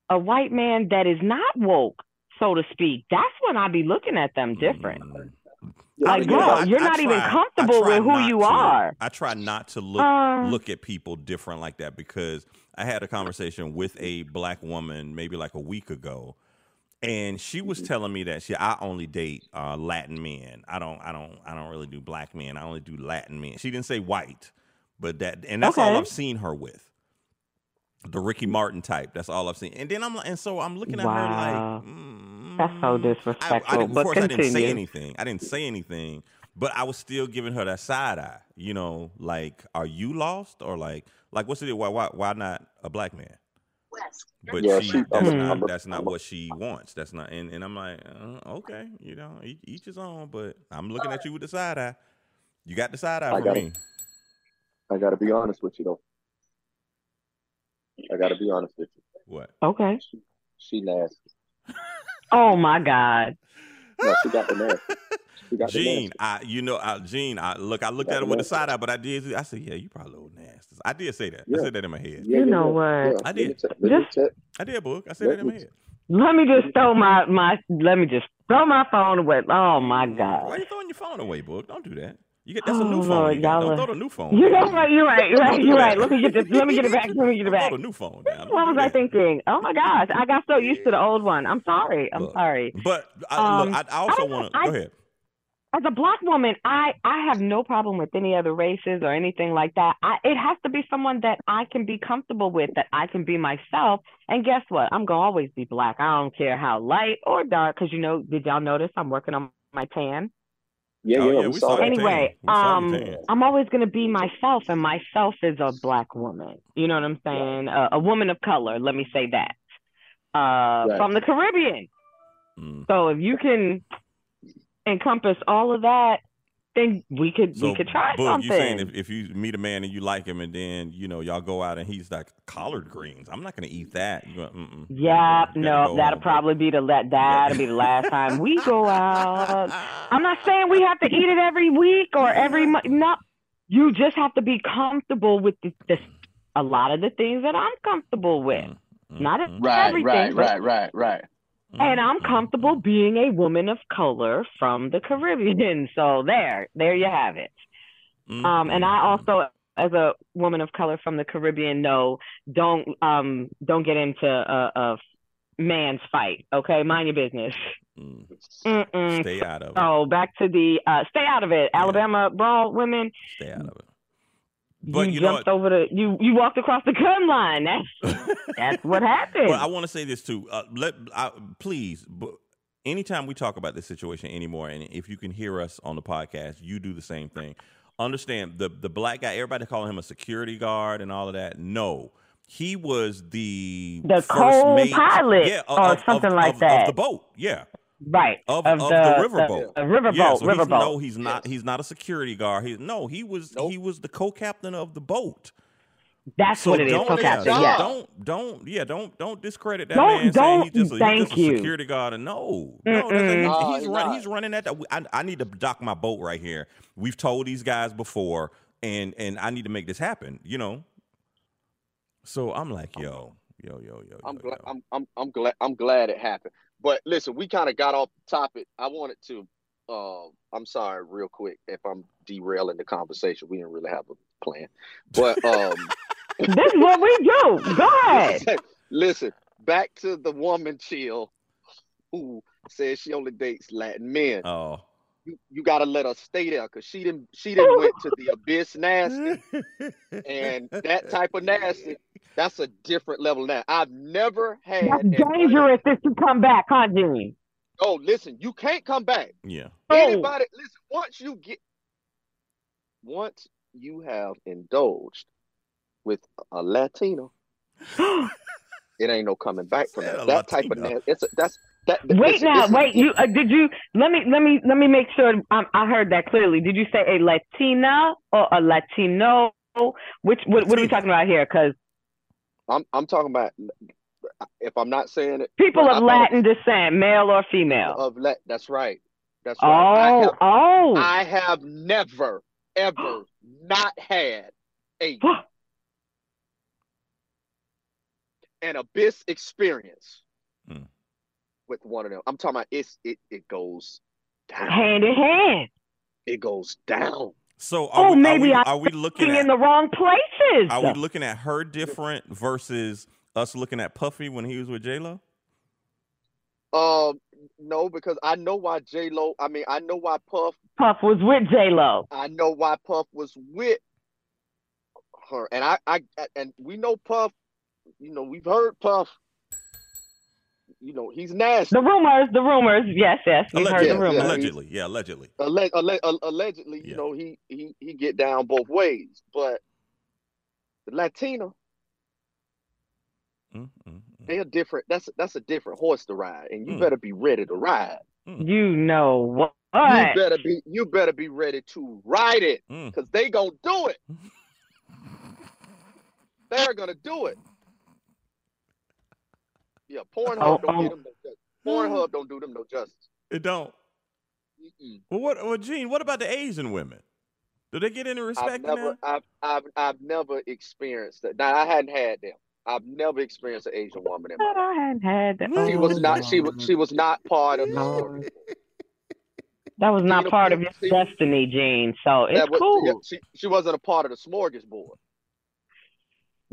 a white man that is not woke, so to speak, that's when I'd be looking at them different. Mm. Like, You know, bro, I- you're I not even try- I comfortable with who you to- are. I try not to look Uh, look at people different like that because I had a conversation with a black woman maybe like a week ago, and she was Mm-hmm. telling me that she I only date uh, Latin men. I don't I don't I don't really do black men. I only do Latin men. She didn't say white, but that and that's all I've seen her with. The Ricky Martin type. That's all I've seen. And then I'm like, and so I'm looking at Wow. her like, mm, That's so I, I disrespectful. didn't, of but course, I didn't say anything. I didn't say anything, but I was still giving her that side eye. You know, like, are you lost or like, like what's it? Why, why, why not a black man? But Yeah, she, she- that's I'm- not I'm that's not I'm what she wants. That's not, and, and I'm like, uh, okay, you know, each, each his own. But I'm looking at you with the side eye. You got the side eye I for got me. it. I gotta be honest with you though. I gotta be honest with you. What? Okay. She, she nasty. Oh my God. No, she got the nasty. <laughs> She got the Gene. I, you know, I, Gene, I look, I looked at her with the side eye, but I did, I said, yeah, you probably a little nasty. I did say that. I said that in my head. Yeah, You yeah, know what? yeah. I did. Let me te- let me Just- te- I did, Boog. I said that in my head. Let me just throw my my. Let me just throw my phone away. Oh my god! Why are you throwing your phone away, Boog? Don't do that. You get that's a Oh, new phone. Lord, you got. Don't throw the new phone. You're down. right. You're right. You're right. You're right. Let me get this. Let me get it back. Let me get it back. Throw the new phone down. What was I thinking? Oh my gosh, I got so used to the old one. I'm sorry. I'm Look, sorry. But I, Um, look, I, I also want to go ahead. As a black woman, I I have no problem with any other races or anything like that. I, it has to be someone that I can be comfortable with, that I can be myself. And guess what? I'm gonna always be black. I don't care how light or dark. Cause you know, did y'all notice I'm working on my tan? Yeah, Oh, yeah, yeah, we we saw saw that. anyway, tan. Saw um. I'm always gonna be myself, and myself is a black woman. You know what I'm saying? A, a woman of color. Let me say that. Uh, Right. from the Caribbean. Mm. So if you can encompass all of that, then we could we could try Boog, something. you saying if, if you meet a man and you like him, and then you know y'all go out and he's like collard greens, I'm not gonna eat that. You go, yeah, You gotta no, go that'll on. probably be the la- that'll be the last time we go out. I'm not saying we have to eat it every week or every month. No, you just have to be comfortable with the, the a lot of the things that I'm comfortable with. Not Mm-hmm. Right, everything, right, but- right, right, right. And I'm Mm-hmm. comfortable being a woman of color from the Caribbean. <laughs> So there, there you have it. Mm-hmm. Um, and I also, as a woman of color from the Caribbean, know don't um don't get into a, a man's fight. Okay, mind your business. Mm. Stay out of it. So back to the uh, stay out of it. Alabama brawl women. Stay out of it. But you, you jumped over the you you walked across the gun line. That's <laughs> that's what happened. But I want to say this too. Uh, let I, please, but anytime we talk about this situation anymore, and if you can hear us on the podcast, you do the same thing. Understand the the black guy. Everybody calling him a security guard and all of that. No, he was the The first co-pilot of- or of- something of- like that. of the boat. Yeah, right of, of, of the, the, riverboat. the, the riverboat Yeah, so he's, riverboat. no, he's not. He's not a security guard. He no, he was Nope. he was the co-captain of the boat. That's So what it is. don't, Co-captain. yeah, Yes. don't, don't, yeah, don't, don't discredit that Don't- man saying he's don't- just, a, he's just a you. security guard. And no, no, he's, he's run, he's running at that. I, I need to dock my boat right here. We've told these guys before, and and I need to make this happen. You know. So I'm like, yo, yo, yo, yo. I'm yo, glad. yo. I'm, I'm I'm glad. I'm glad it happened. But listen, we kind of got off the topic. I wanted to. Uh, I'm sorry, real quick, if I'm derailing the conversation. We didn't really have a plan, but um, <laughs> This is what we do. Go ahead. <laughs> listen. Back to the woman chill, who says she only dates Latin men. Oh. You, you got to let her stay there because she didn't. She didn't went to the <laughs> abyss nasty. and that type of nasty, that's a different level now. I've never had That's dangerous if you come back, huh, Jimmy? Oh, listen, you can't come back. yeah. Oh. Anybody, listen, once you get, once you have indulged with a Latino, <gasps> it ain't no coming back from that. That type of Latino. It's a, that's that. Wait listen, now, listen, wait. You uh, did you? Let me let me let me make sure um, I heard that clearly. Did you say a Latina or a Latino? Which what, what are we talking about here? Because I'm I'm talking about. If I'm not saying it, people of thought- Latin descent, male or female. of let. That's right. That's right. I Oh, have, oh. I have never ever <gasps> not had a <gasps> an abyss experience Hmm. with one of them. I'm talking about it's it it goes down. hand in hand. It goes down. So are Oh, we, maybe are we, are we looking Looking at in the wrong places. are we looking at her different versus us looking at Puffy when he was with J Lo? Um, no, because I know why J Lo. I mean, I know why Puff. Puff was with J Lo. I know why Puff was with her, and I, I, and we know Puff. You know, we've heard Puff. You know, he's nasty. The rumors, the rumors. Yes, yes, we've heard Allegedly, the rumors. allegedly, yeah, allegedly. Alle- alle- alle- allegedly, Yeah. you know, he he he get down both ways, but the Latino, Mm, mm, mm, they're different. That's that's a different horse to ride, and you Mm. better be ready to ride. You know what? You better be you better be ready to ride it, mm. because they gonna do it. <laughs> They're gonna do it. Yeah, Pornhub Oh, don't oh. get them no justice. Pornhub don't do them no justice. It don't. Mm-mm. Well, what? Well, Gene, what about the Asian women? Do they get any I've respect never, now? I've, I've, I've never experienced that. Now I hadn't had them. I've never experienced an Asian woman in my But life. I hadn't had that. She was not. She was. She was not part of the story. That was not Tina part of your destiny, Gene. So it's was- cool. yeah, she, she wasn't a part of the smorgasbord.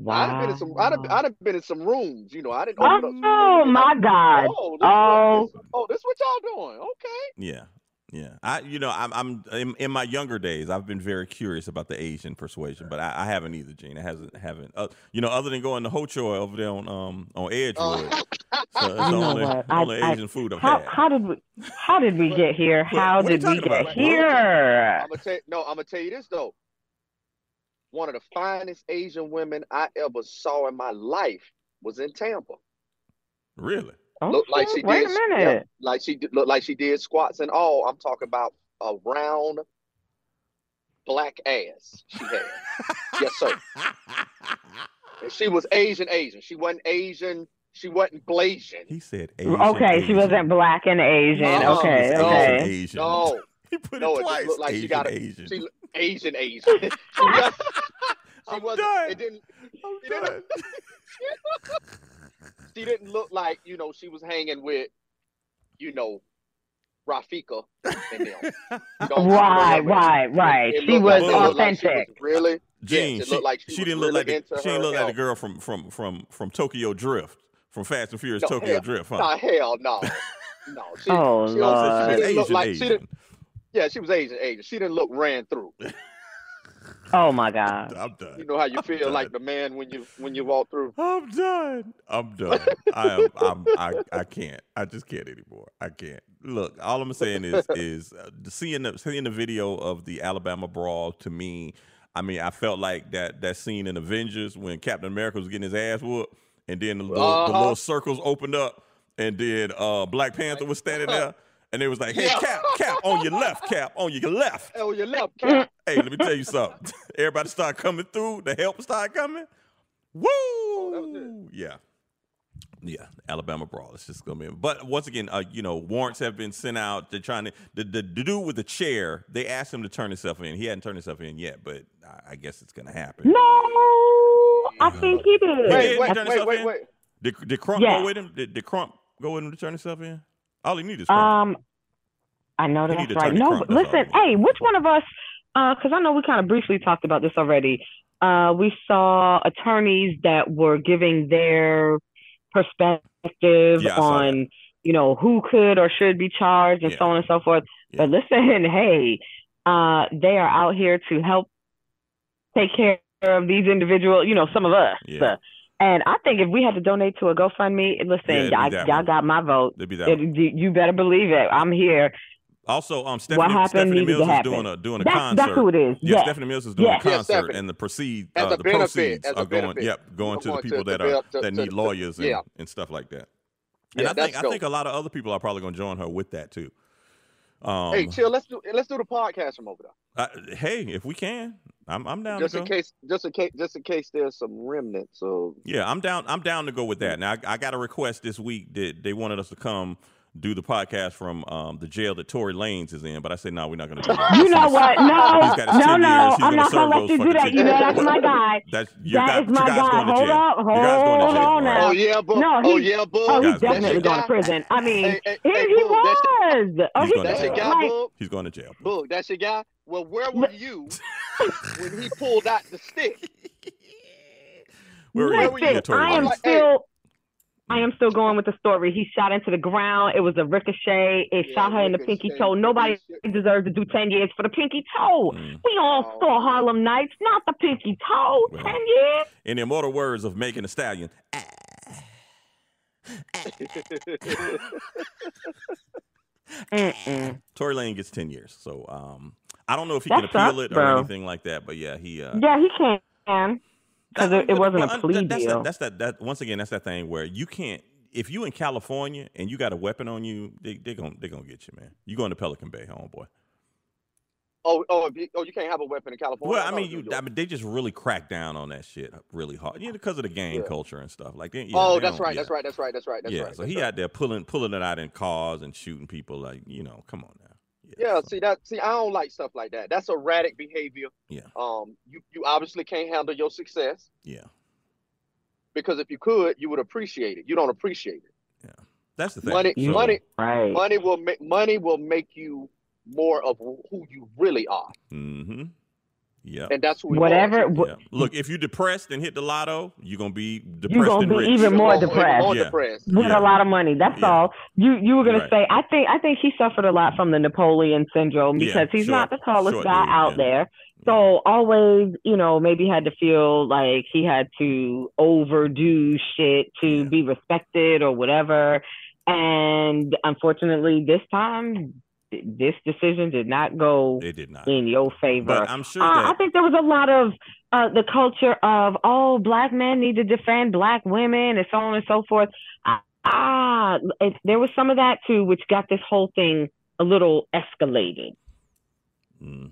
Wow. I'd have been in some. I'd have, I'd have been in some rooms. You know, I didn't. oh, up- oh, my God. Oh, this, Oh. What, this, oh, this what y'all doing? Okay. Yeah, yeah. I, you know, I'm, I'm in, in my younger days. I've been very curious about the Asian persuasion, but I, I haven't either, Gene. I hasn't, haven't. Uh, you know, other than going to Ho Choi over there on, um, on Edgewood. Uh, so it's <laughs> You the know only, what? I- only I- Asian food I've How had. how did we how did we get here? How what are you did we get about? here? I'm gonna tell. No, I'm gonna tell you this though. One of the finest Asian women I ever saw in my life was in Tampa. really? Oh, Looked like shit, she wait did. a yeah, minute. like she did, looked like she did squats and all. I'm talking about a round black ass. She had. <laughs> yes, sir. And she was Asian, Asian. She wasn't Asian. She wasn't Blasian. He said Asian. Okay, she wasn't black and Asian. No, okay, no, okay. Asian. No, He put no, it it twice. just looked like Asian, she got a Asian. she Asian, Asian. <laughs> she was, she I'm wasn't. done. It didn't. I'm you know- done. <laughs> She didn't look like you know she was hanging with, you know, Rafika and them. Don't- <laughs> Right, right, right. It She was like- it like she authentic. was really. Gene, Yes, it she, looked like she she didn't look like really the, she didn't her look like the girl from from from from Tokyo Drift, from Fast and Furious No, Tokyo hell- Drift, huh? Nah, hell no, no. She, Oh, she, Lord. She she didn't look Asian, like she Asian. didn't. Yeah, she was Asian, Asian. She didn't look ran through. <laughs> Oh my God. I'm done. You know how you I'm feel done. like the man when you when you walk through. I'm done. I'm done. I am. I'm, I. I can't. I just can't anymore. I can't. Look, all I'm saying is <laughs> is uh, seeing the seeing the video of the Alabama brawl to me. I mean, I felt like that that scene in Avengers when Captain America was getting his ass whooped, and then the little, the Uh-huh. little circles opened up, and then uh, Black Panther was standing there, <laughs> and they was like, "Hey, Yeah. Cap, Cap, on your left, Cap, on your left." <laughs> Oh, your left cap. <laughs> Hey, let me tell you something. <laughs> Everybody start coming through. The help start coming. Woo! Oh, Yeah. Yeah, Alabama brawl. It's just gonna be. But once again, uh, you know, warrants have been sent out. They're trying to the, the the dude with the chair. They asked him to turn himself in. He hadn't turned himself in yet, but I, I guess it's gonna happen. No, I think he did. Wait, wait, wait, wait, wait. Did, did Crump Yeah. go with him? Did, did Crump go with him to turn himself in? All he needs is Crump. Um, I know He that's right. No, but listen, hey, which one of us? Because I know we kind of briefly talked about this already. Uh, we saw attorneys that were giving their perspective Yeah, on, you know, who could or should be charged and Yeah. so on and so forth. Yeah. But listen, <laughs> hey, uh, they are out here to help take care of these individual, you know, some of us. Yeah. And I think if we had to donate to a GoFundMe, listen, Yeah, it'd be y'all, y'all got my vote. It'd be that It- you you better believe it. I'm here. Also, um, Stephanie, happened Stephanie to Mills is happen. doing a doing a That's, concert. that's who it is. Yeah, Yes. Stephanie Mills is doing Yes. a concert, Stephanie. and the proceed uh, the benefit, proceeds as a are going, yep, going to the people to that build- are to- that to- need to- lawyers and, yeah. and stuff like that. And Yeah, I think I dope. think a lot of other people are probably going to join her with that too. Um, Hey, chill. Let's do let's do the podcast from over there. uh, hey, if we can, I'm I'm down Just to in go. case, just in case, just in case there's some remnants of. Yeah, I'm down. I'm down to go with that. Now, I, I got a request this week that they wanted us to come do the podcast from um, the jail that Tory Lanez is in, but I said no, we're not going to do that. You know what? No, He's got his no, no. I'm not gonna let you do that. You know that's What- my <laughs> guy. That's your That guy. is your my guy's guy. going to Hold jail. up, your guy's going to hold jail. on all now. Oh yeah, Boog. No, oh yeah, Boog. Oh, he's definitely going your to prison. I mean, Hey, hey, here hey, he Boog, that's was. Oh, He's he gonna That's your jail. guy, like, Boog. He's going to jail. Boog. That's your guy. Well, where were you <laughs> when he pulled out the stick? Where were you? Tory I am still. I am still going with the story. He shot into the ground. It was a ricochet. It Yeah, shot her in the pinky toe. Nobody ricochet. deserves to do 10 years for the pinky toe. Mm. We all Oh. saw Harlem Nights, not the pinky toe. Well. 10 years? In the immortal words of Megan Thee Stallion, <laughs> Mm-mm. Tory Lanez gets 10 years. So um, I don't know if he That can appeal sucks, it or bro. anything like that, but yeah, he. Uh, Yeah, he can. Because it, it wasn't but a plea that's deal. That, that's that. That once again, that's that thing where you can't. If you in California and you got a weapon on you, they they gonna they gonna get you, man. You going to Pelican Bay, homeboy. Oh, oh, you, oh, you can't have a weapon in California. Well, I mean, you. I mean, they just really crack down on that shit really hard. Yeah, because of the gang Yeah. culture and stuff. Like, they, yeah, oh, they that's right, yeah. that's right. That's right. That's right. That's yeah, right. so that's he right. out there pulling pulling it out in cars and shooting people. Like, you know, come on now. Yeah, so- see that. See, I don't like stuff like that. That's erratic behavior. Yeah. Um, you you obviously can't handle your success yeah, because if you could, you would appreciate it. You don't appreciate it. Yeah. That's the thing. Money, So- money, right. money will make money will make you more of who you really are, Mm-hmm. Yeah. and that's who we Whatever. want. yeah. Look, if you're depressed and hit the lotto, you're gonna be depressed You're gonna and be rich. even more Even depressed. more Yeah. depressed. with Yeah. a lot of money. That's Yeah. all. You you were gonna Right. say. I think I think he suffered a lot from the Napoleon syndrome Yeah, because he's short- not the tallest short guy dude, out yeah. there. Mm. So always, you know, maybe had to feel like he had to overdo shit to Yeah. be respected or whatever. And unfortunately, this time, th- this decision did not go it did not. in your favor. But I'm sure Uh, I think there was a lot of uh, the culture of oh, black men need to defend black women and so on and so forth. Ah, it, there was some of that too, which got this whole thing a little escalated. Mm.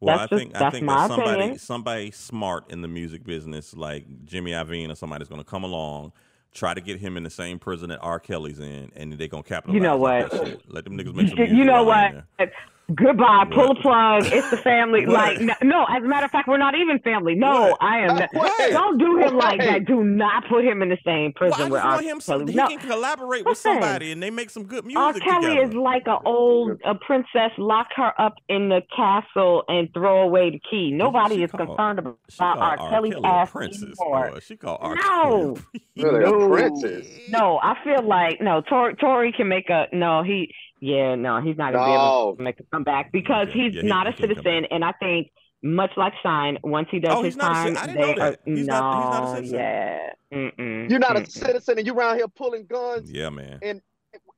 Well, That's I just- think I think that somebody opinion. somebody smart in the music business, like Jimmy Iovine or somebody's going to come along, try to get him in the same prison that R. Kelly's in, and they're to capitalize. You know what? that shit. Let them niggas make some. You know while they're in what? There. Goodbye. Pull What? the plug. It's the family. <laughs> What? like no, no, as a matter of fact, we're not even family. No, What? I am. Not, What? Don't do him like that. Do not put him in the same Well, prison I with just R. want him. Some, Kelly. he No, can collaborate with somebody, and they make some good music R. Kelly together. is like an old a princess. Lock her up in the castle and throw away the key. Nobody She is called- concerned about she called R. Kelly's Kelly a ass princess. Boy. She called R. No. Kelly. <laughs> Really, a No. princess. No, I feel like no. Tory, Tory can make a no. He yeah no. He's not gonna be able to make a comeback because Yeah, he's yeah, not he a can't citizen, and I think much like Shyne, once he does Oh, his he's not a time, ci- I didn't know they that. are He's no not- he's not a citizen. yeah. Mm-mm, You're not a mm-mm. citizen, and you around here pulling guns Yeah, man. And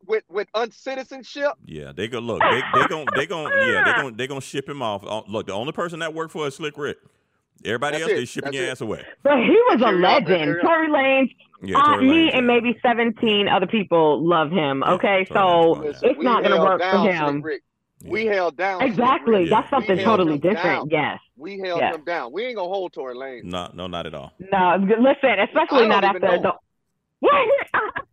with with uncitizenship. Yeah, they go look. They they gon' they gon' yeah they gon' they gonna ship him off. Uh, Look, the only person that worked for is Slick Rick. Everybody That's else, it. they shipping That's your it. ass away. But he was a Carry on, man, legend. carry on. Tory Lanez, Yeah, uh, Tory me Lanez, and maybe seventeen other people love him. Okay, Tory Lanez so fine, yeah. Listen, it's we not gonna work for him. Slick Rick. We held down. Exactly, Yeah. that's something totally different. down. Yes. We held Yeah. him down. We ain't gonna hold Tory Lane. No, no, not at all. No, listen, especially not after even the. know. <laughs> What?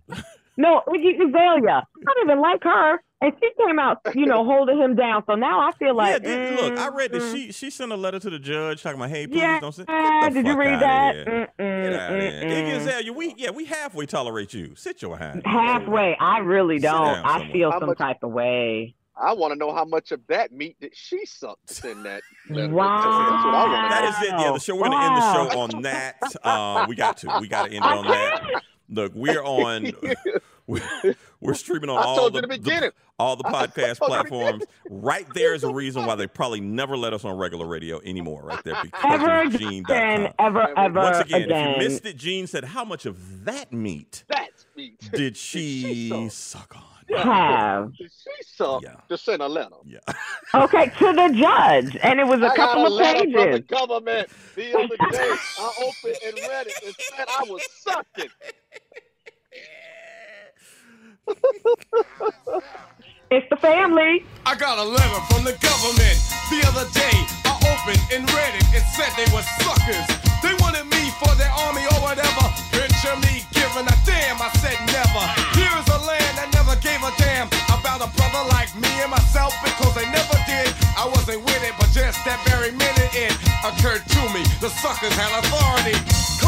<laughs> no, Iggy Azalea. I don't even like her, and she came out, you know, holding him down. So now I feel like, yeah, did, look, I read that mm, she she sent a letter to the judge talking about, hey, please Yeah, don't send. Get the did you read that? Here. Mm-mm, Get out of here. Iggy. Azalea, we yeah, we halfway tolerate you. Sit your hand. Halfway, I really don't. I somewhere. feel How some much- type of way. I want to know how much of that meat that she sucked in that. letter. Wow. That's what I want to That know. it. Yeah, the show. We're gonna end the show on that. Uh, we got to. We got to end it on that. <laughs> Look, we're on. <laughs> We're, <laughs> we're streaming on I all told the, you in the the- all the <laughs> podcast told the platforms. Right there is a reason why they probably never let us on regular radio anymore. Right there because Ever of again, Gene.com. ever, ever Once again, again. if you missed it, Gene said, "How much of that meat That's meat. did she suck? suck on?" have. Did she suck Yeah. to send a letter? Yeah. Okay, to the judge, and it was a I got couple a of pages. from the government the other day. I opened and read it and said I was sucking. It's the family. I got a letter from the government the other day. I opened and read it. It said they were suckers. They wanted me for their army or whatever. Picture me giving a damn. I said never. Here's a land that never gave a damn about a brother like me and myself because they never did. I wasn't with it, but just that very minute it occurred to me. The suckers had authority.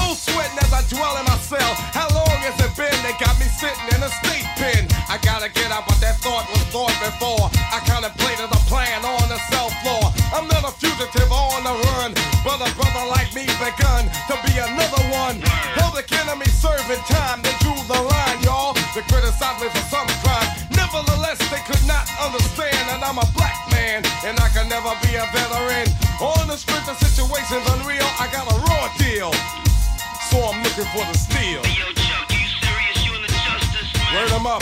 Cold sweating as I dwell in my cell. How long has it been? They got me sitting in a state pen. I gotta get out, but that thought was thought before. I contemplated a plan on the cell floor. I'm not a fugitive on the run, but a brother like me begun to be another one. Public enemy serving time, they drew the line, y'all. They criticized me for some crime. Nevertheless, they could not understand that I'm a black man and I can never be a veteran. On the strength of situations unreal, I got a raw deal. So I'm looking for the steel. Yo, Chuck, you serious? You in the justice, man? Word up.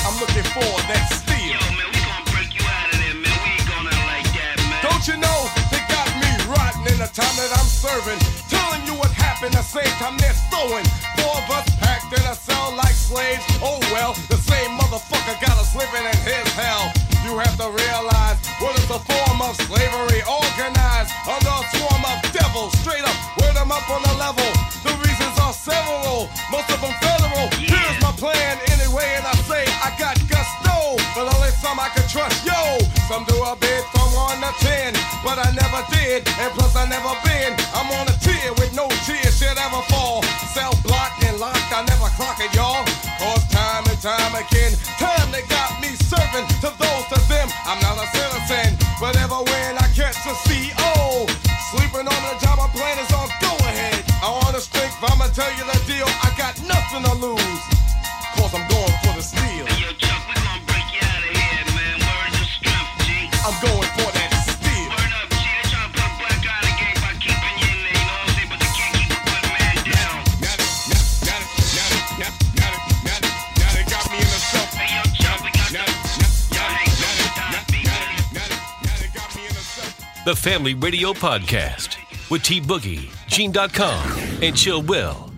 I'm looking for that steel. Yo, man, we gonna break you out of there, man. We ain't going like that, man. Don't you know they got me rotten in the time that I'm serving? Telling you what happened the same time they're throwing. Four of us packed in a cell like slaves. Oh well, the same motherfucker got us living in his hell. You have to realize what is a form of slavery organized under a swarm of devils. Straight up, word 'em up on the level. The reasons are several, most of them federal. Here's my plan anyway, and I say I got gusto, but only some I can trust. Yo, some do a bid from one to ten, but I never did, and plus I never been. I'm on a tier with no tears should ever fall. Cell blocked and locked, I never clock it, y'all. Cause time again, time they got me serving to those to them. I'm not a citizen, but ever when I catch a CO, sleeping on the job, my plan is on go ahead. I want to strength, I'ma tell you the deal. I got nothing to lose, cause I'm going for the steel. The Family Radio Podcast with T Boogie, Gene.com, and Chill Will.